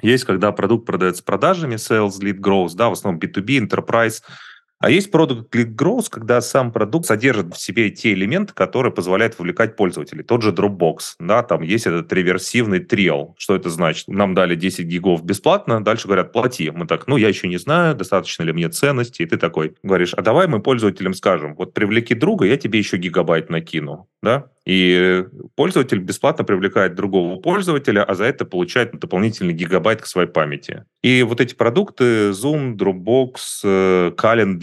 Есть, когда продукт продается продажами, sales, lead, growth, да, в основном B2B, enterprise – а есть продукт Click Growth, когда сам продукт содержит в себе те элементы, которые позволяют вовлекать пользователей. Тот же Dropbox, да, там есть этот реверсивный триал. Что это значит? Нам дали 10 гигов бесплатно, дальше говорят, плати. Мы так, ну, я еще не знаю, достаточно ли мне ценности. И ты такой говоришь, а давай мы пользователям скажем, вот привлеки друга, я тебе еще гигабайт накину, да? И пользователь бесплатно привлекает другого пользователя, а за это получает дополнительный гигабайт к своей памяти. И вот эти продукты Zoom, Dropbox, э,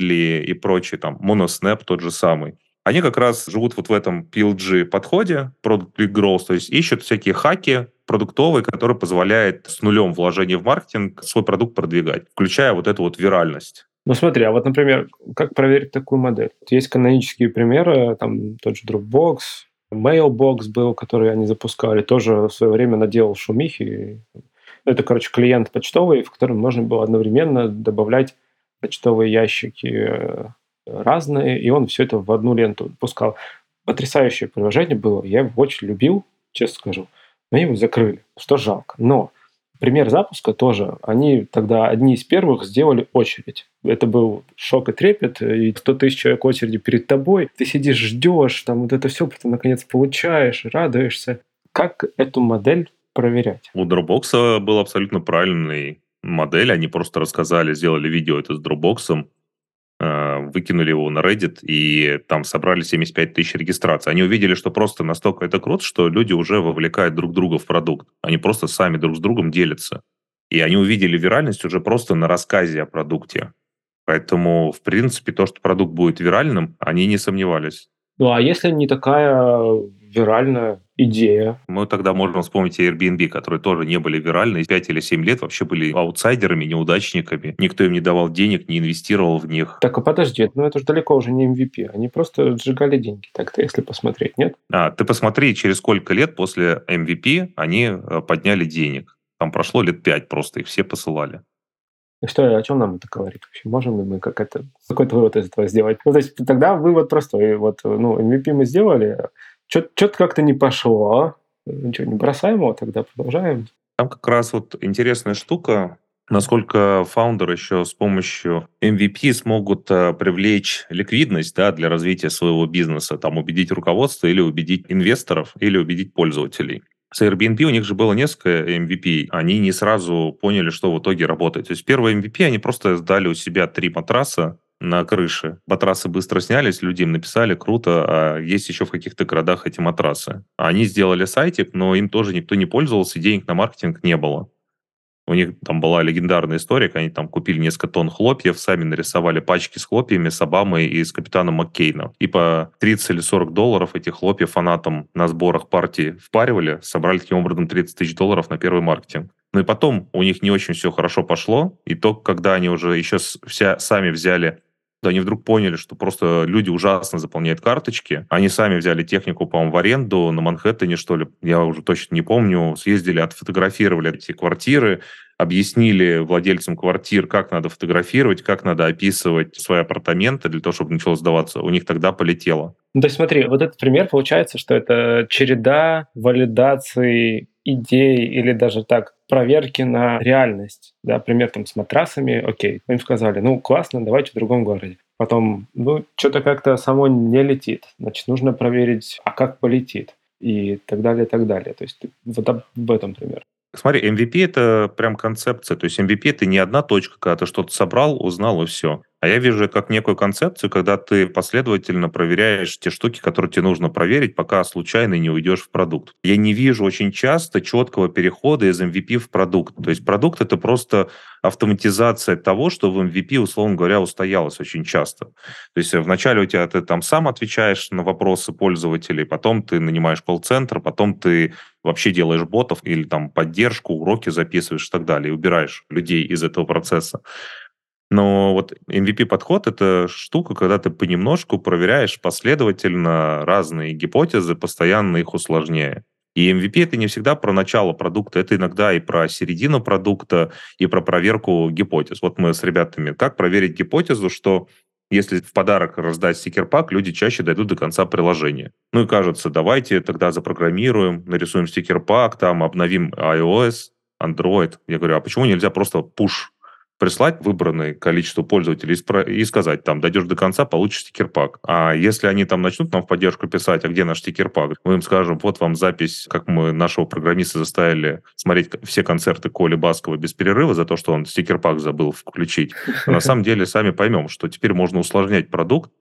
Calendly и прочие, там, Monosnap тот же самый, они как раз живут вот в этом PLG подходе, Product Lead Growth, то есть ищут всякие хаки продуктовые, которые позволяют с нулем вложения в маркетинг свой продукт продвигать, включая вот эту вот виральность. Ну смотри, а вот, например, как проверить такую модель? Есть канонические примеры, там тот же Dropbox, Mailbox был, который они запускали, тоже в свое время наделал шумихи. Это, короче, клиент почтовый, в котором можно было одновременно добавлять почтовые ящики э, разные, и он все это в одну ленту пускал. Потрясающее приложение было, я его очень любил, честно скажу. Но его закрыли, что жалко. Но пример запуска тоже. Они тогда одни из первых сделали очередь. Это был шок и трепет, и 100 тысяч человек очереди перед тобой. Ты сидишь, ждешь, там вот это все, потом наконец получаешь, радуешься. Как эту модель проверять? У Dropbox был абсолютно правильный модель. Они просто рассказали, сделали видео это с Dropbox, Э, выкинули его на Reddit, и там собрали 75 тысяч регистраций. Они увидели, что просто настолько это круто, что люди уже вовлекают друг друга в продукт. Они просто сами друг с другом делятся. И они увидели виральность уже просто на рассказе о продукте. Поэтому, в принципе, то, что продукт будет виральным, они не сомневались. Ну, а если не такая виральная идея. Мы тогда можем вспомнить Airbnb, которые тоже не были виральны. 5 или 7 лет вообще были аутсайдерами, неудачниками. Никто им не давал денег, не инвестировал в них. Так, а подожди, ну это же далеко уже не MVP. Они просто сжигали деньги, так-то, если посмотреть, нет? А, ты посмотри, через сколько лет после MVP они э, подняли денег. Там прошло лет 5 просто, их все посылали. И что, о чем нам это говорит вообще? Можем ли мы как это, какой-то вывод из этого сделать? Ну, то есть тогда вывод простой. Вот, ну, MVP мы сделали, что-то как-то не пошло. Ничего, не бросаем его, тогда продолжаем. Там как раз вот интересная штука, насколько фаундеры еще с помощью MVP смогут uh, привлечь ликвидность да, для развития своего бизнеса, там убедить руководство или убедить инвесторов, или убедить пользователей. с Airbnb у них же было несколько MVP. Они не сразу поняли, что в итоге работает. То есть первый MVP они просто сдали у себя три матраса, на крыше. Матрасы быстро снялись, люди им написали, круто, а есть еще в каких-то городах эти матрасы. Они сделали сайтик, но им тоже никто не пользовался, денег на маркетинг не было. У них там была легендарная история, они там купили несколько тонн хлопьев, сами нарисовали пачки с хлопьями с Обамой и с капитаном Маккейном. И по 30 или 40 долларов эти хлопья фанатам на сборах партии впаривали, собрали таким образом 30 тысяч долларов на первый маркетинг. Ну и потом у них не очень все хорошо пошло, и то, когда они уже еще вся, сами взяли они вдруг поняли, что просто люди ужасно заполняют карточки. Они сами взяли технику, по-моему, в аренду на Манхэттене, что ли, я уже точно не помню, съездили, отфотографировали эти квартиры, объяснили владельцам квартир, как надо фотографировать, как надо описывать свои апартаменты для того, чтобы начало сдаваться. У них тогда полетело. Ну, то есть смотри, вот этот пример получается, что это череда валидаций идей или даже так проверки на реальность. Да, пример там с матрасами, окей, им сказали, ну классно, давайте в другом городе. Потом, ну, что-то как-то само не летит. Значит, нужно проверить, а как полетит. И так далее, и так далее. То есть вот об этом пример. Смотри, MVP это прям концепция. То есть MVP это не одна точка, когда ты что-то собрал, узнал и все. А я вижу как некую концепцию, когда ты последовательно проверяешь те штуки, которые тебе нужно проверить, пока случайно не уйдешь в продукт. Я не вижу очень часто четкого перехода из MVP в продукт. То есть продукт — это просто автоматизация того, что в MVP, условно говоря, устоялось очень часто. То есть вначале у тебя ты там сам отвечаешь на вопросы пользователей, потом ты нанимаешь колл-центр, потом ты вообще делаешь ботов или там поддержку, уроки записываешь и так далее, и убираешь людей из этого процесса. Но вот MVP-подход — это штука, когда ты понемножку проверяешь последовательно разные гипотезы, постоянно их усложняя. И MVP — это не всегда про начало продукта, это иногда и про середину продукта, и про проверку гипотез. Вот мы с ребятами, как проверить гипотезу, что если в подарок раздать стикер-пак, люди чаще дойдут до конца приложения. Ну и кажется, давайте тогда запрограммируем, нарисуем стикер-пак, там обновим iOS, Android. Я говорю, а почему нельзя просто push прислать выбранное количество пользователей и сказать, там, дойдешь до конца, получишь стикер-пак. А если они там начнут нам в поддержку писать, а где наш стикер-пак, мы им скажем, вот вам запись, как мы нашего программиста заставили смотреть все концерты Коли Баскова без перерыва за то, что он стикер-пак забыл включить. Но на самом деле сами поймем, что теперь можно усложнять продукт,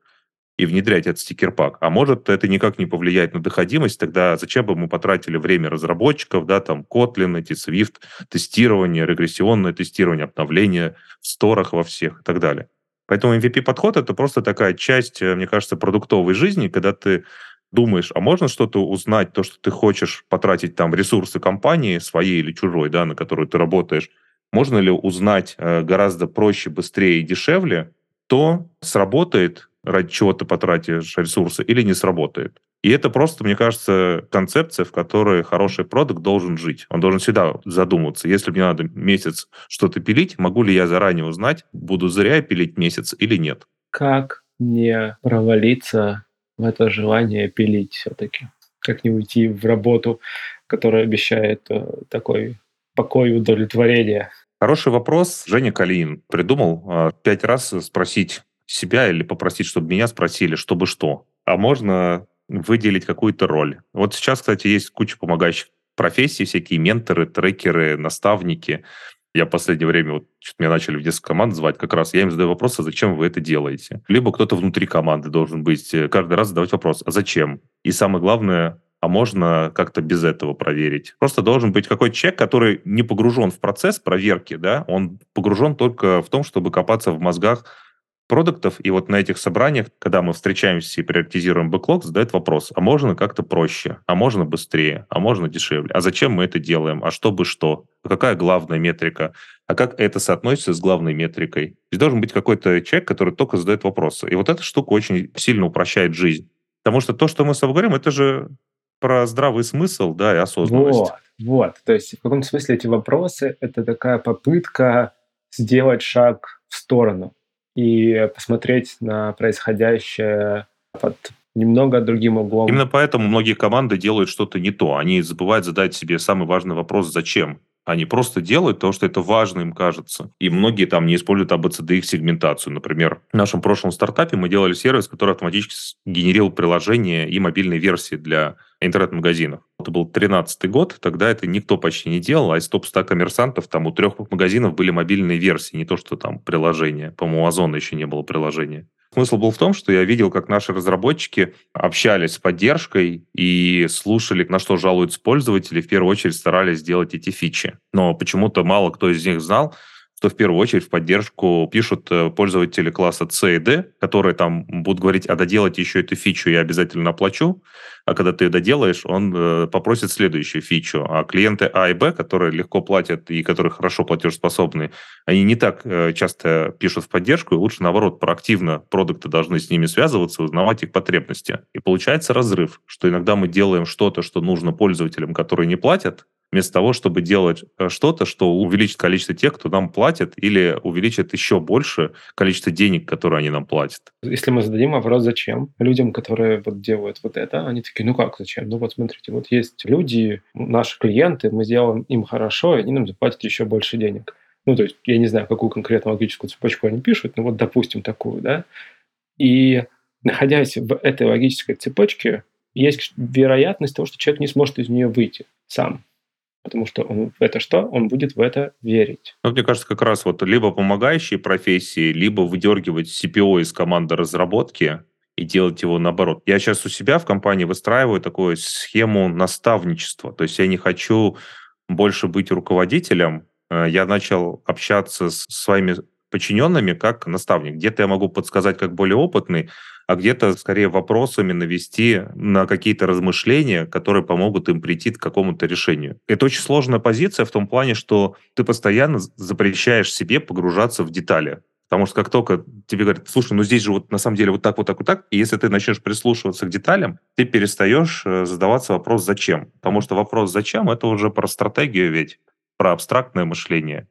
и внедрять этот стикер-пак. А может, это никак не повлияет на доходимость, тогда зачем бы мы потратили время разработчиков, да, там, Kotlin, эти Swift, тестирование, регрессионное тестирование, обновление в сторах во всех и так далее. Поэтому MVP-подход — это просто такая часть, э, мне кажется, продуктовой жизни, когда ты думаешь, а можно что-то узнать, то, что ты хочешь потратить там ресурсы компании, своей или чужой, да, на которую ты работаешь, можно ли узнать э, гораздо проще, быстрее и дешевле, то сработает ради чего ты потратишь ресурсы, или не сработает. И это просто, мне кажется, концепция, в которой хороший продукт должен жить. Он должен всегда задумываться. Если мне надо месяц что-то пилить, могу ли я заранее узнать, буду зря пилить месяц или нет? Как не провалиться в это желание пилить все-таки? Как не уйти в работу, которая обещает э, такой покой и удовлетворение? Хороший вопрос. Женя Калин придумал э, пять раз спросить себя или попросить, чтобы меня спросили, чтобы что. А можно выделить какую-то роль. Вот сейчас, кстати, есть куча помогающих профессий, всякие менторы, трекеры, наставники. Я в последнее время, вот что-то меня начали в несколько команд звать, как раз я им задаю вопрос, а зачем вы это делаете? Либо кто-то внутри команды должен быть, э, каждый раз задавать вопрос, а зачем? И самое главное, а можно как-то без этого проверить. Просто должен быть какой-то человек, который не погружен в процесс проверки, да, он погружен только в том, чтобы копаться в мозгах продуктов, и вот на этих собраниях, когда мы встречаемся и приоритизируем бэклог, задают вопрос, а можно как-то проще, а можно быстрее, а можно дешевле, а зачем мы это делаем, а чтобы что, а какая главная метрика, а как это соотносится с главной метрикой. Здесь должен быть какой-то человек, который только задает вопросы. И вот эта штука очень сильно упрощает жизнь. Потому что то, что мы с тобой говорим, это же про здравый смысл, да, и осознанность. Вот, вот. То есть в каком смысле эти вопросы — это такая попытка сделать шаг в сторону и посмотреть на происходящее под немного другим углом. Именно поэтому многие команды делают что-то не то. Они забывают задать себе самый важный вопрос «зачем?». Они просто делают то, что это важно им кажется. И многие там не используют ABCD их сегментацию. Например, в нашем прошлом стартапе мы делали сервис, который автоматически генерил приложения и мобильные версии для интернет-магазинов. Это был 13 год, тогда это никто почти не делал, а из топ-100 коммерсантов там у трех магазинов были мобильные версии, не то что там приложения. По-моему, у Озона еще не было приложения. Смысл был в том, что я видел, как наши разработчики общались с поддержкой и слушали, на что жалуются пользователи, в первую очередь старались сделать эти фичи. Но почему-то мало кто из них знал, что в первую очередь в поддержку пишут э, пользователи класса C и D, которые там будут говорить, а доделать еще эту фичу я обязательно оплачу, а когда ты ее доделаешь, он э, попросит следующую фичу. А клиенты А и Б, которые легко платят и которые хорошо платежеспособны, они не так э, часто пишут в поддержку, и лучше, наоборот, проактивно продукты должны с ними связываться, узнавать их потребности. И получается разрыв, что иногда мы делаем что-то, что нужно пользователям, которые не платят, вместо того, чтобы делать э, что-то, что увеличит количество тех, кто нам платит, или увеличит еще больше количество денег, которые они нам платят. Если мы зададим вопрос, зачем людям, которые вот делают вот это, они такие, ну как, зачем? Ну вот смотрите, вот есть люди, наши клиенты, мы сделаем им хорошо, и они нам заплатят еще больше денег. Ну, то есть, я не знаю, какую конкретно логическую цепочку они пишут, но вот, допустим, такую, да. И находясь в этой логической цепочке, есть вероятность того, что человек не сможет из нее выйти сам потому что он в это что? Он будет в это верить. Ну, мне кажется, как раз вот либо помогающие профессии, либо выдергивать CPO из команды разработки и делать его наоборот. Я сейчас у себя в компании выстраиваю такую схему наставничества. То есть я не хочу больше быть руководителем. Э, я начал общаться с своими подчиненными как наставник. Где-то я могу подсказать как более опытный, а где-то скорее вопросами навести на какие-то размышления, которые помогут им прийти к какому-то решению. Это очень сложная позиция в том плане, что ты постоянно запрещаешь себе погружаться в детали. Потому что как только тебе говорят, слушай, ну здесь же вот на самом деле вот так, вот так, вот так, и если ты начнешь прислушиваться к деталям, ты перестаешь э, задаваться вопрос «зачем?». Потому что вопрос «зачем?» — это уже про стратегию ведь, про абстрактное мышление.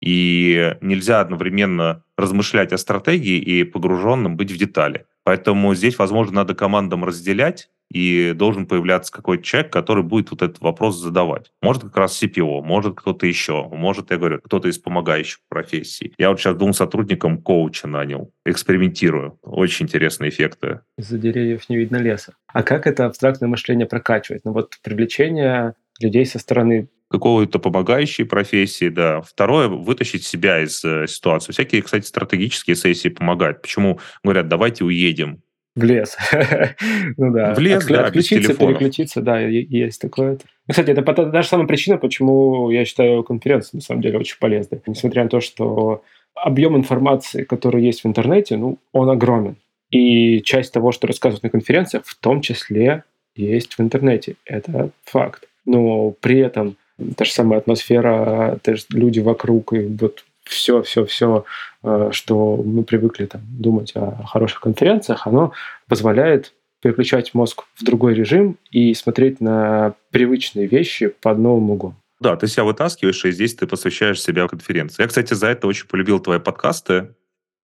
И нельзя одновременно размышлять о стратегии и погруженным быть в детали. Поэтому здесь, возможно, надо командам разделять, и должен появляться какой-то человек, который будет вот этот вопрос задавать. Может, как раз CPO, может, кто-то еще, может, я говорю, кто-то из помогающих профессий. Я вот сейчас двум сотрудникам коуча нанял, экспериментирую. Очень интересные эффекты. Из-за деревьев не видно леса. А как это абстрактное мышление прокачивать? Ну вот привлечение людей со стороны какого-то помогающей профессии, да. Второе, вытащить себя из э, ситуации. Всякие, кстати, стратегические сессии помогают. Почему говорят, давайте уедем? В лес. ну да. В лес, да, Отключиться, переключиться, да, есть такое. Кстати, это даже самая причина, почему я считаю конференцию на самом деле очень полезной. Несмотря на то, что объем информации, который есть в интернете, ну, он огромен. И часть того, что рассказывают на конференциях, в том числе есть в интернете. Это факт. Но при этом та же самая атмосфера, те же люди вокруг, и вот все, все, все, э, что мы привыкли там, думать о хороших конференциях, оно позволяет переключать мозг в другой режим и смотреть на привычные вещи под новым углом. Да, ты себя вытаскиваешь, и здесь ты посвящаешь себя конференции. Я, кстати, за это очень полюбил твои подкасты.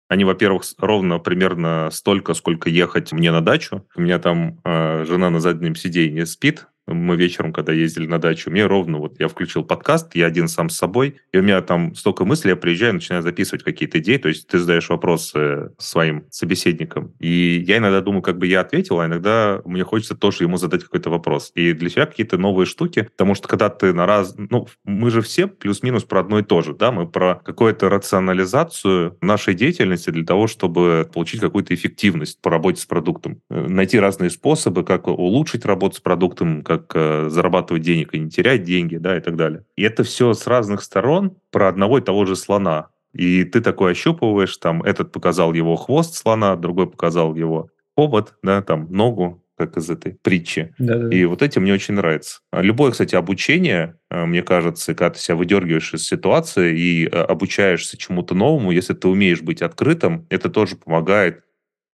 Они, во-первых, ровно примерно столько, сколько ехать мне на дачу. У меня там э, жена на заднем сиденье спит, мы вечером, когда ездили на дачу, мне ровно, вот я включил подкаст, я один сам с собой, и у меня там столько мыслей, я приезжаю, начинаю записывать какие-то идеи, то есть ты задаешь вопросы своим собеседникам, и я иногда думаю, как бы я ответил, а иногда мне хочется тоже ему задать какой-то вопрос. И для себя какие-то новые штуки, потому что когда ты на раз... Ну, мы же все плюс-минус про одно и то же, да, мы про какую-то рационализацию нашей деятельности для того, чтобы получить какую-то эффективность по работе с продуктом. Э, найти разные способы, как улучшить работу с продуктом, как как э, зарабатывать денег и не терять деньги, да, и так далее. И это все с разных сторон про одного и того же слона. И ты такой ощупываешь, там, этот показал его хвост слона, другой показал его повод, да, там, ногу, как из этой притчи. Да-да-да. И вот этим мне очень нравится. А любое, кстати, обучение, э, мне кажется, когда ты себя выдергиваешь из ситуации и э, обучаешься чему-то новому, если ты умеешь быть открытым, это тоже помогает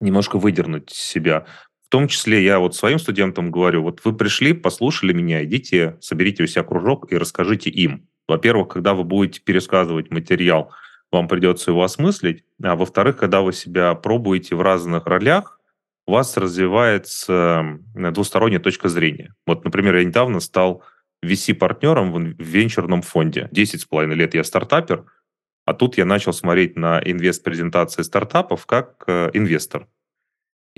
немножко выдернуть себя. В том числе я вот своим студентам говорю, вот вы пришли, послушали меня, идите, соберите у себя кружок и расскажите им. Во-первых, когда вы будете пересказывать материал, вам придется его осмыслить, а во-вторых, когда вы себя пробуете в разных ролях, у вас развивается двусторонняя точка зрения. Вот, например, я недавно стал VC-партнером в венчурном фонде. 10,5 лет я стартапер, а тут я начал смотреть на инвест-презентации стартапов как э, инвестор.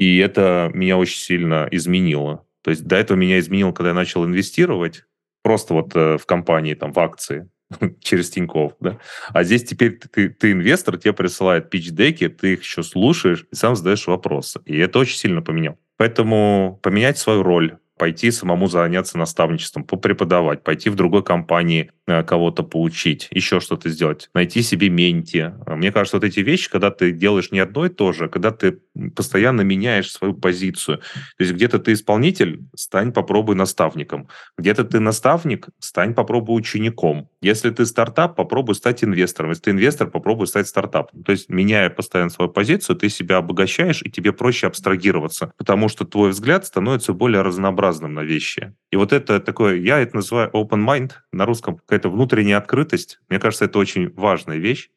И это меня очень сильно изменило. То есть до этого меня изменило, когда я начал инвестировать просто вот э, в компании, там, в акции через Тинькофф, да. А здесь теперь ты, ты инвестор, тебе присылают пич-деки, ты их еще слушаешь и сам задаешь вопросы. И это очень сильно поменял. Поэтому поменять свою роль, пойти самому заняться наставничеством, попреподавать, пойти в другой компании Э, кого-то поучить, еще что-то сделать, найти себе менти. Мне кажется, вот эти вещи, когда ты делаешь не одно и то же, когда ты постоянно меняешь свою позицию. То есть где-то ты исполнитель, стань, попробуй наставником. Где-то ты наставник, стань, попробуй учеником. Если ты стартап, попробуй стать инвестором. Если ты инвестор, попробуй стать стартапом. То есть меняя постоянно свою позицию, ты себя обогащаешь, и тебе проще абстрагироваться, потому что твой взгляд становится более разнообразным на вещи. И вот это такое, я это называю open mind на русском, какая-то внутренняя открытость. Мне кажется, это очень важная вещь.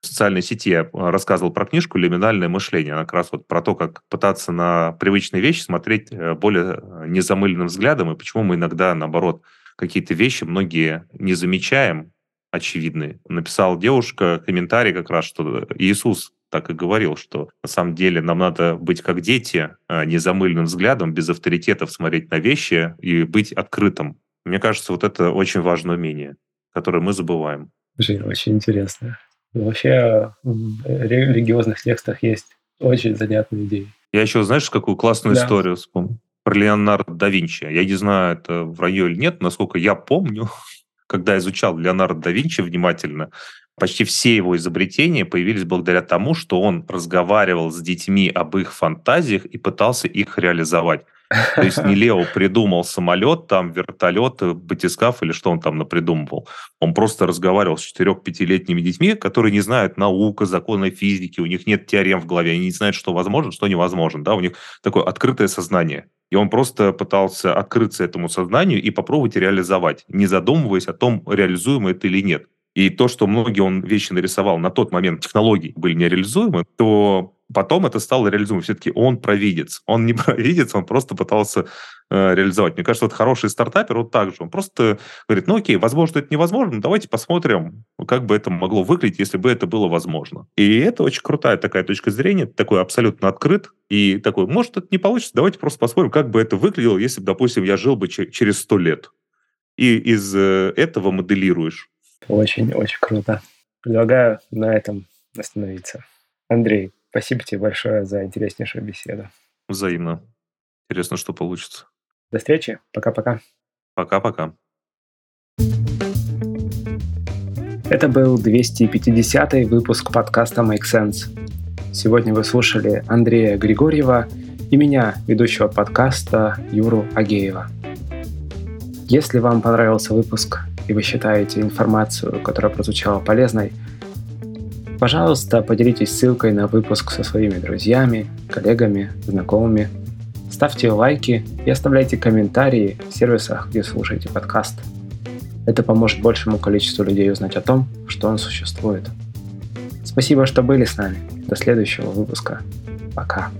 В социальной сети я а, рассказывал про книжку «Лиминальное мышление». Она как раз вот про то, как пытаться на привычные вещи смотреть э, более э, незамыленным взглядом, и почему мы иногда, наоборот, какие-то вещи многие не замечаем, очевидные. Написала девушка комментарий как раз, что Иисус так и говорил, что на самом деле нам надо быть как дети, а, незамыленным взглядом, без авторитетов смотреть на вещи и быть открытым. Мне кажется, вот это очень важное умение, которое мы забываем. Очень, очень интересно. Вообще в религиозных текстах есть очень занятные идеи. Я еще, знаешь, какую классную да. историю вспомнил? Про Леонардо да Винчи. Я не знаю, это вранье или нет, насколько я помню, когда изучал Леонардо да Винчи внимательно, почти все его изобретения появились благодаря тому, что он разговаривал с детьми об их фантазиях и пытался их реализовать. То есть не Лео придумал самолет, там вертолет, э, батискаф или что он там напридумывал. Он просто разговаривал с 4-5-летними детьми, которые не знают наука, законы физики, у них нет теорем в голове, они не знают, что возможно, что невозможно. Да? У них такое открытое сознание. И он просто пытался открыться этому сознанию и попробовать реализовать, не задумываясь о том, реализуемо это или нет. И то, что многие он вещи нарисовал на тот момент, технологии были нереализуемы, то потом это стало реализуемо. Все-таки он провидец. Он не провидец, он просто пытался э, реализовать. Мне кажется, вот хороший стартапер вот так же. Он просто говорит, ну окей, возможно, это невозможно, но давайте посмотрим, как бы это могло выглядеть, если бы это было возможно. И это очень крутая такая точка зрения, такой абсолютно открыт. И такой, может, это не получится, давайте просто посмотрим, как бы это выглядело, если бы, допустим, я жил бы через сто лет. И из э, этого моделируешь. Очень-очень круто. Предлагаю на этом остановиться. Андрей, спасибо тебе большое за интереснейшую беседу. Взаимно. Интересно, что получится. До встречи. Пока-пока. Пока-пока. Это был 250 выпуск подкаста Make Sense. Сегодня вы слушали Андрея Григорьева и меня, ведущего подкаста Юру Агеева. Если вам понравился выпуск и вы считаете информацию, которая прозвучала полезной, пожалуйста, поделитесь ссылкой на выпуск со своими друзьями, коллегами, знакомыми. Ставьте лайки и оставляйте комментарии в сервисах, где слушаете подкаст. Это поможет большему количеству людей узнать о том, что он существует. Спасибо, что были с нами. До следующего выпуска. Пока.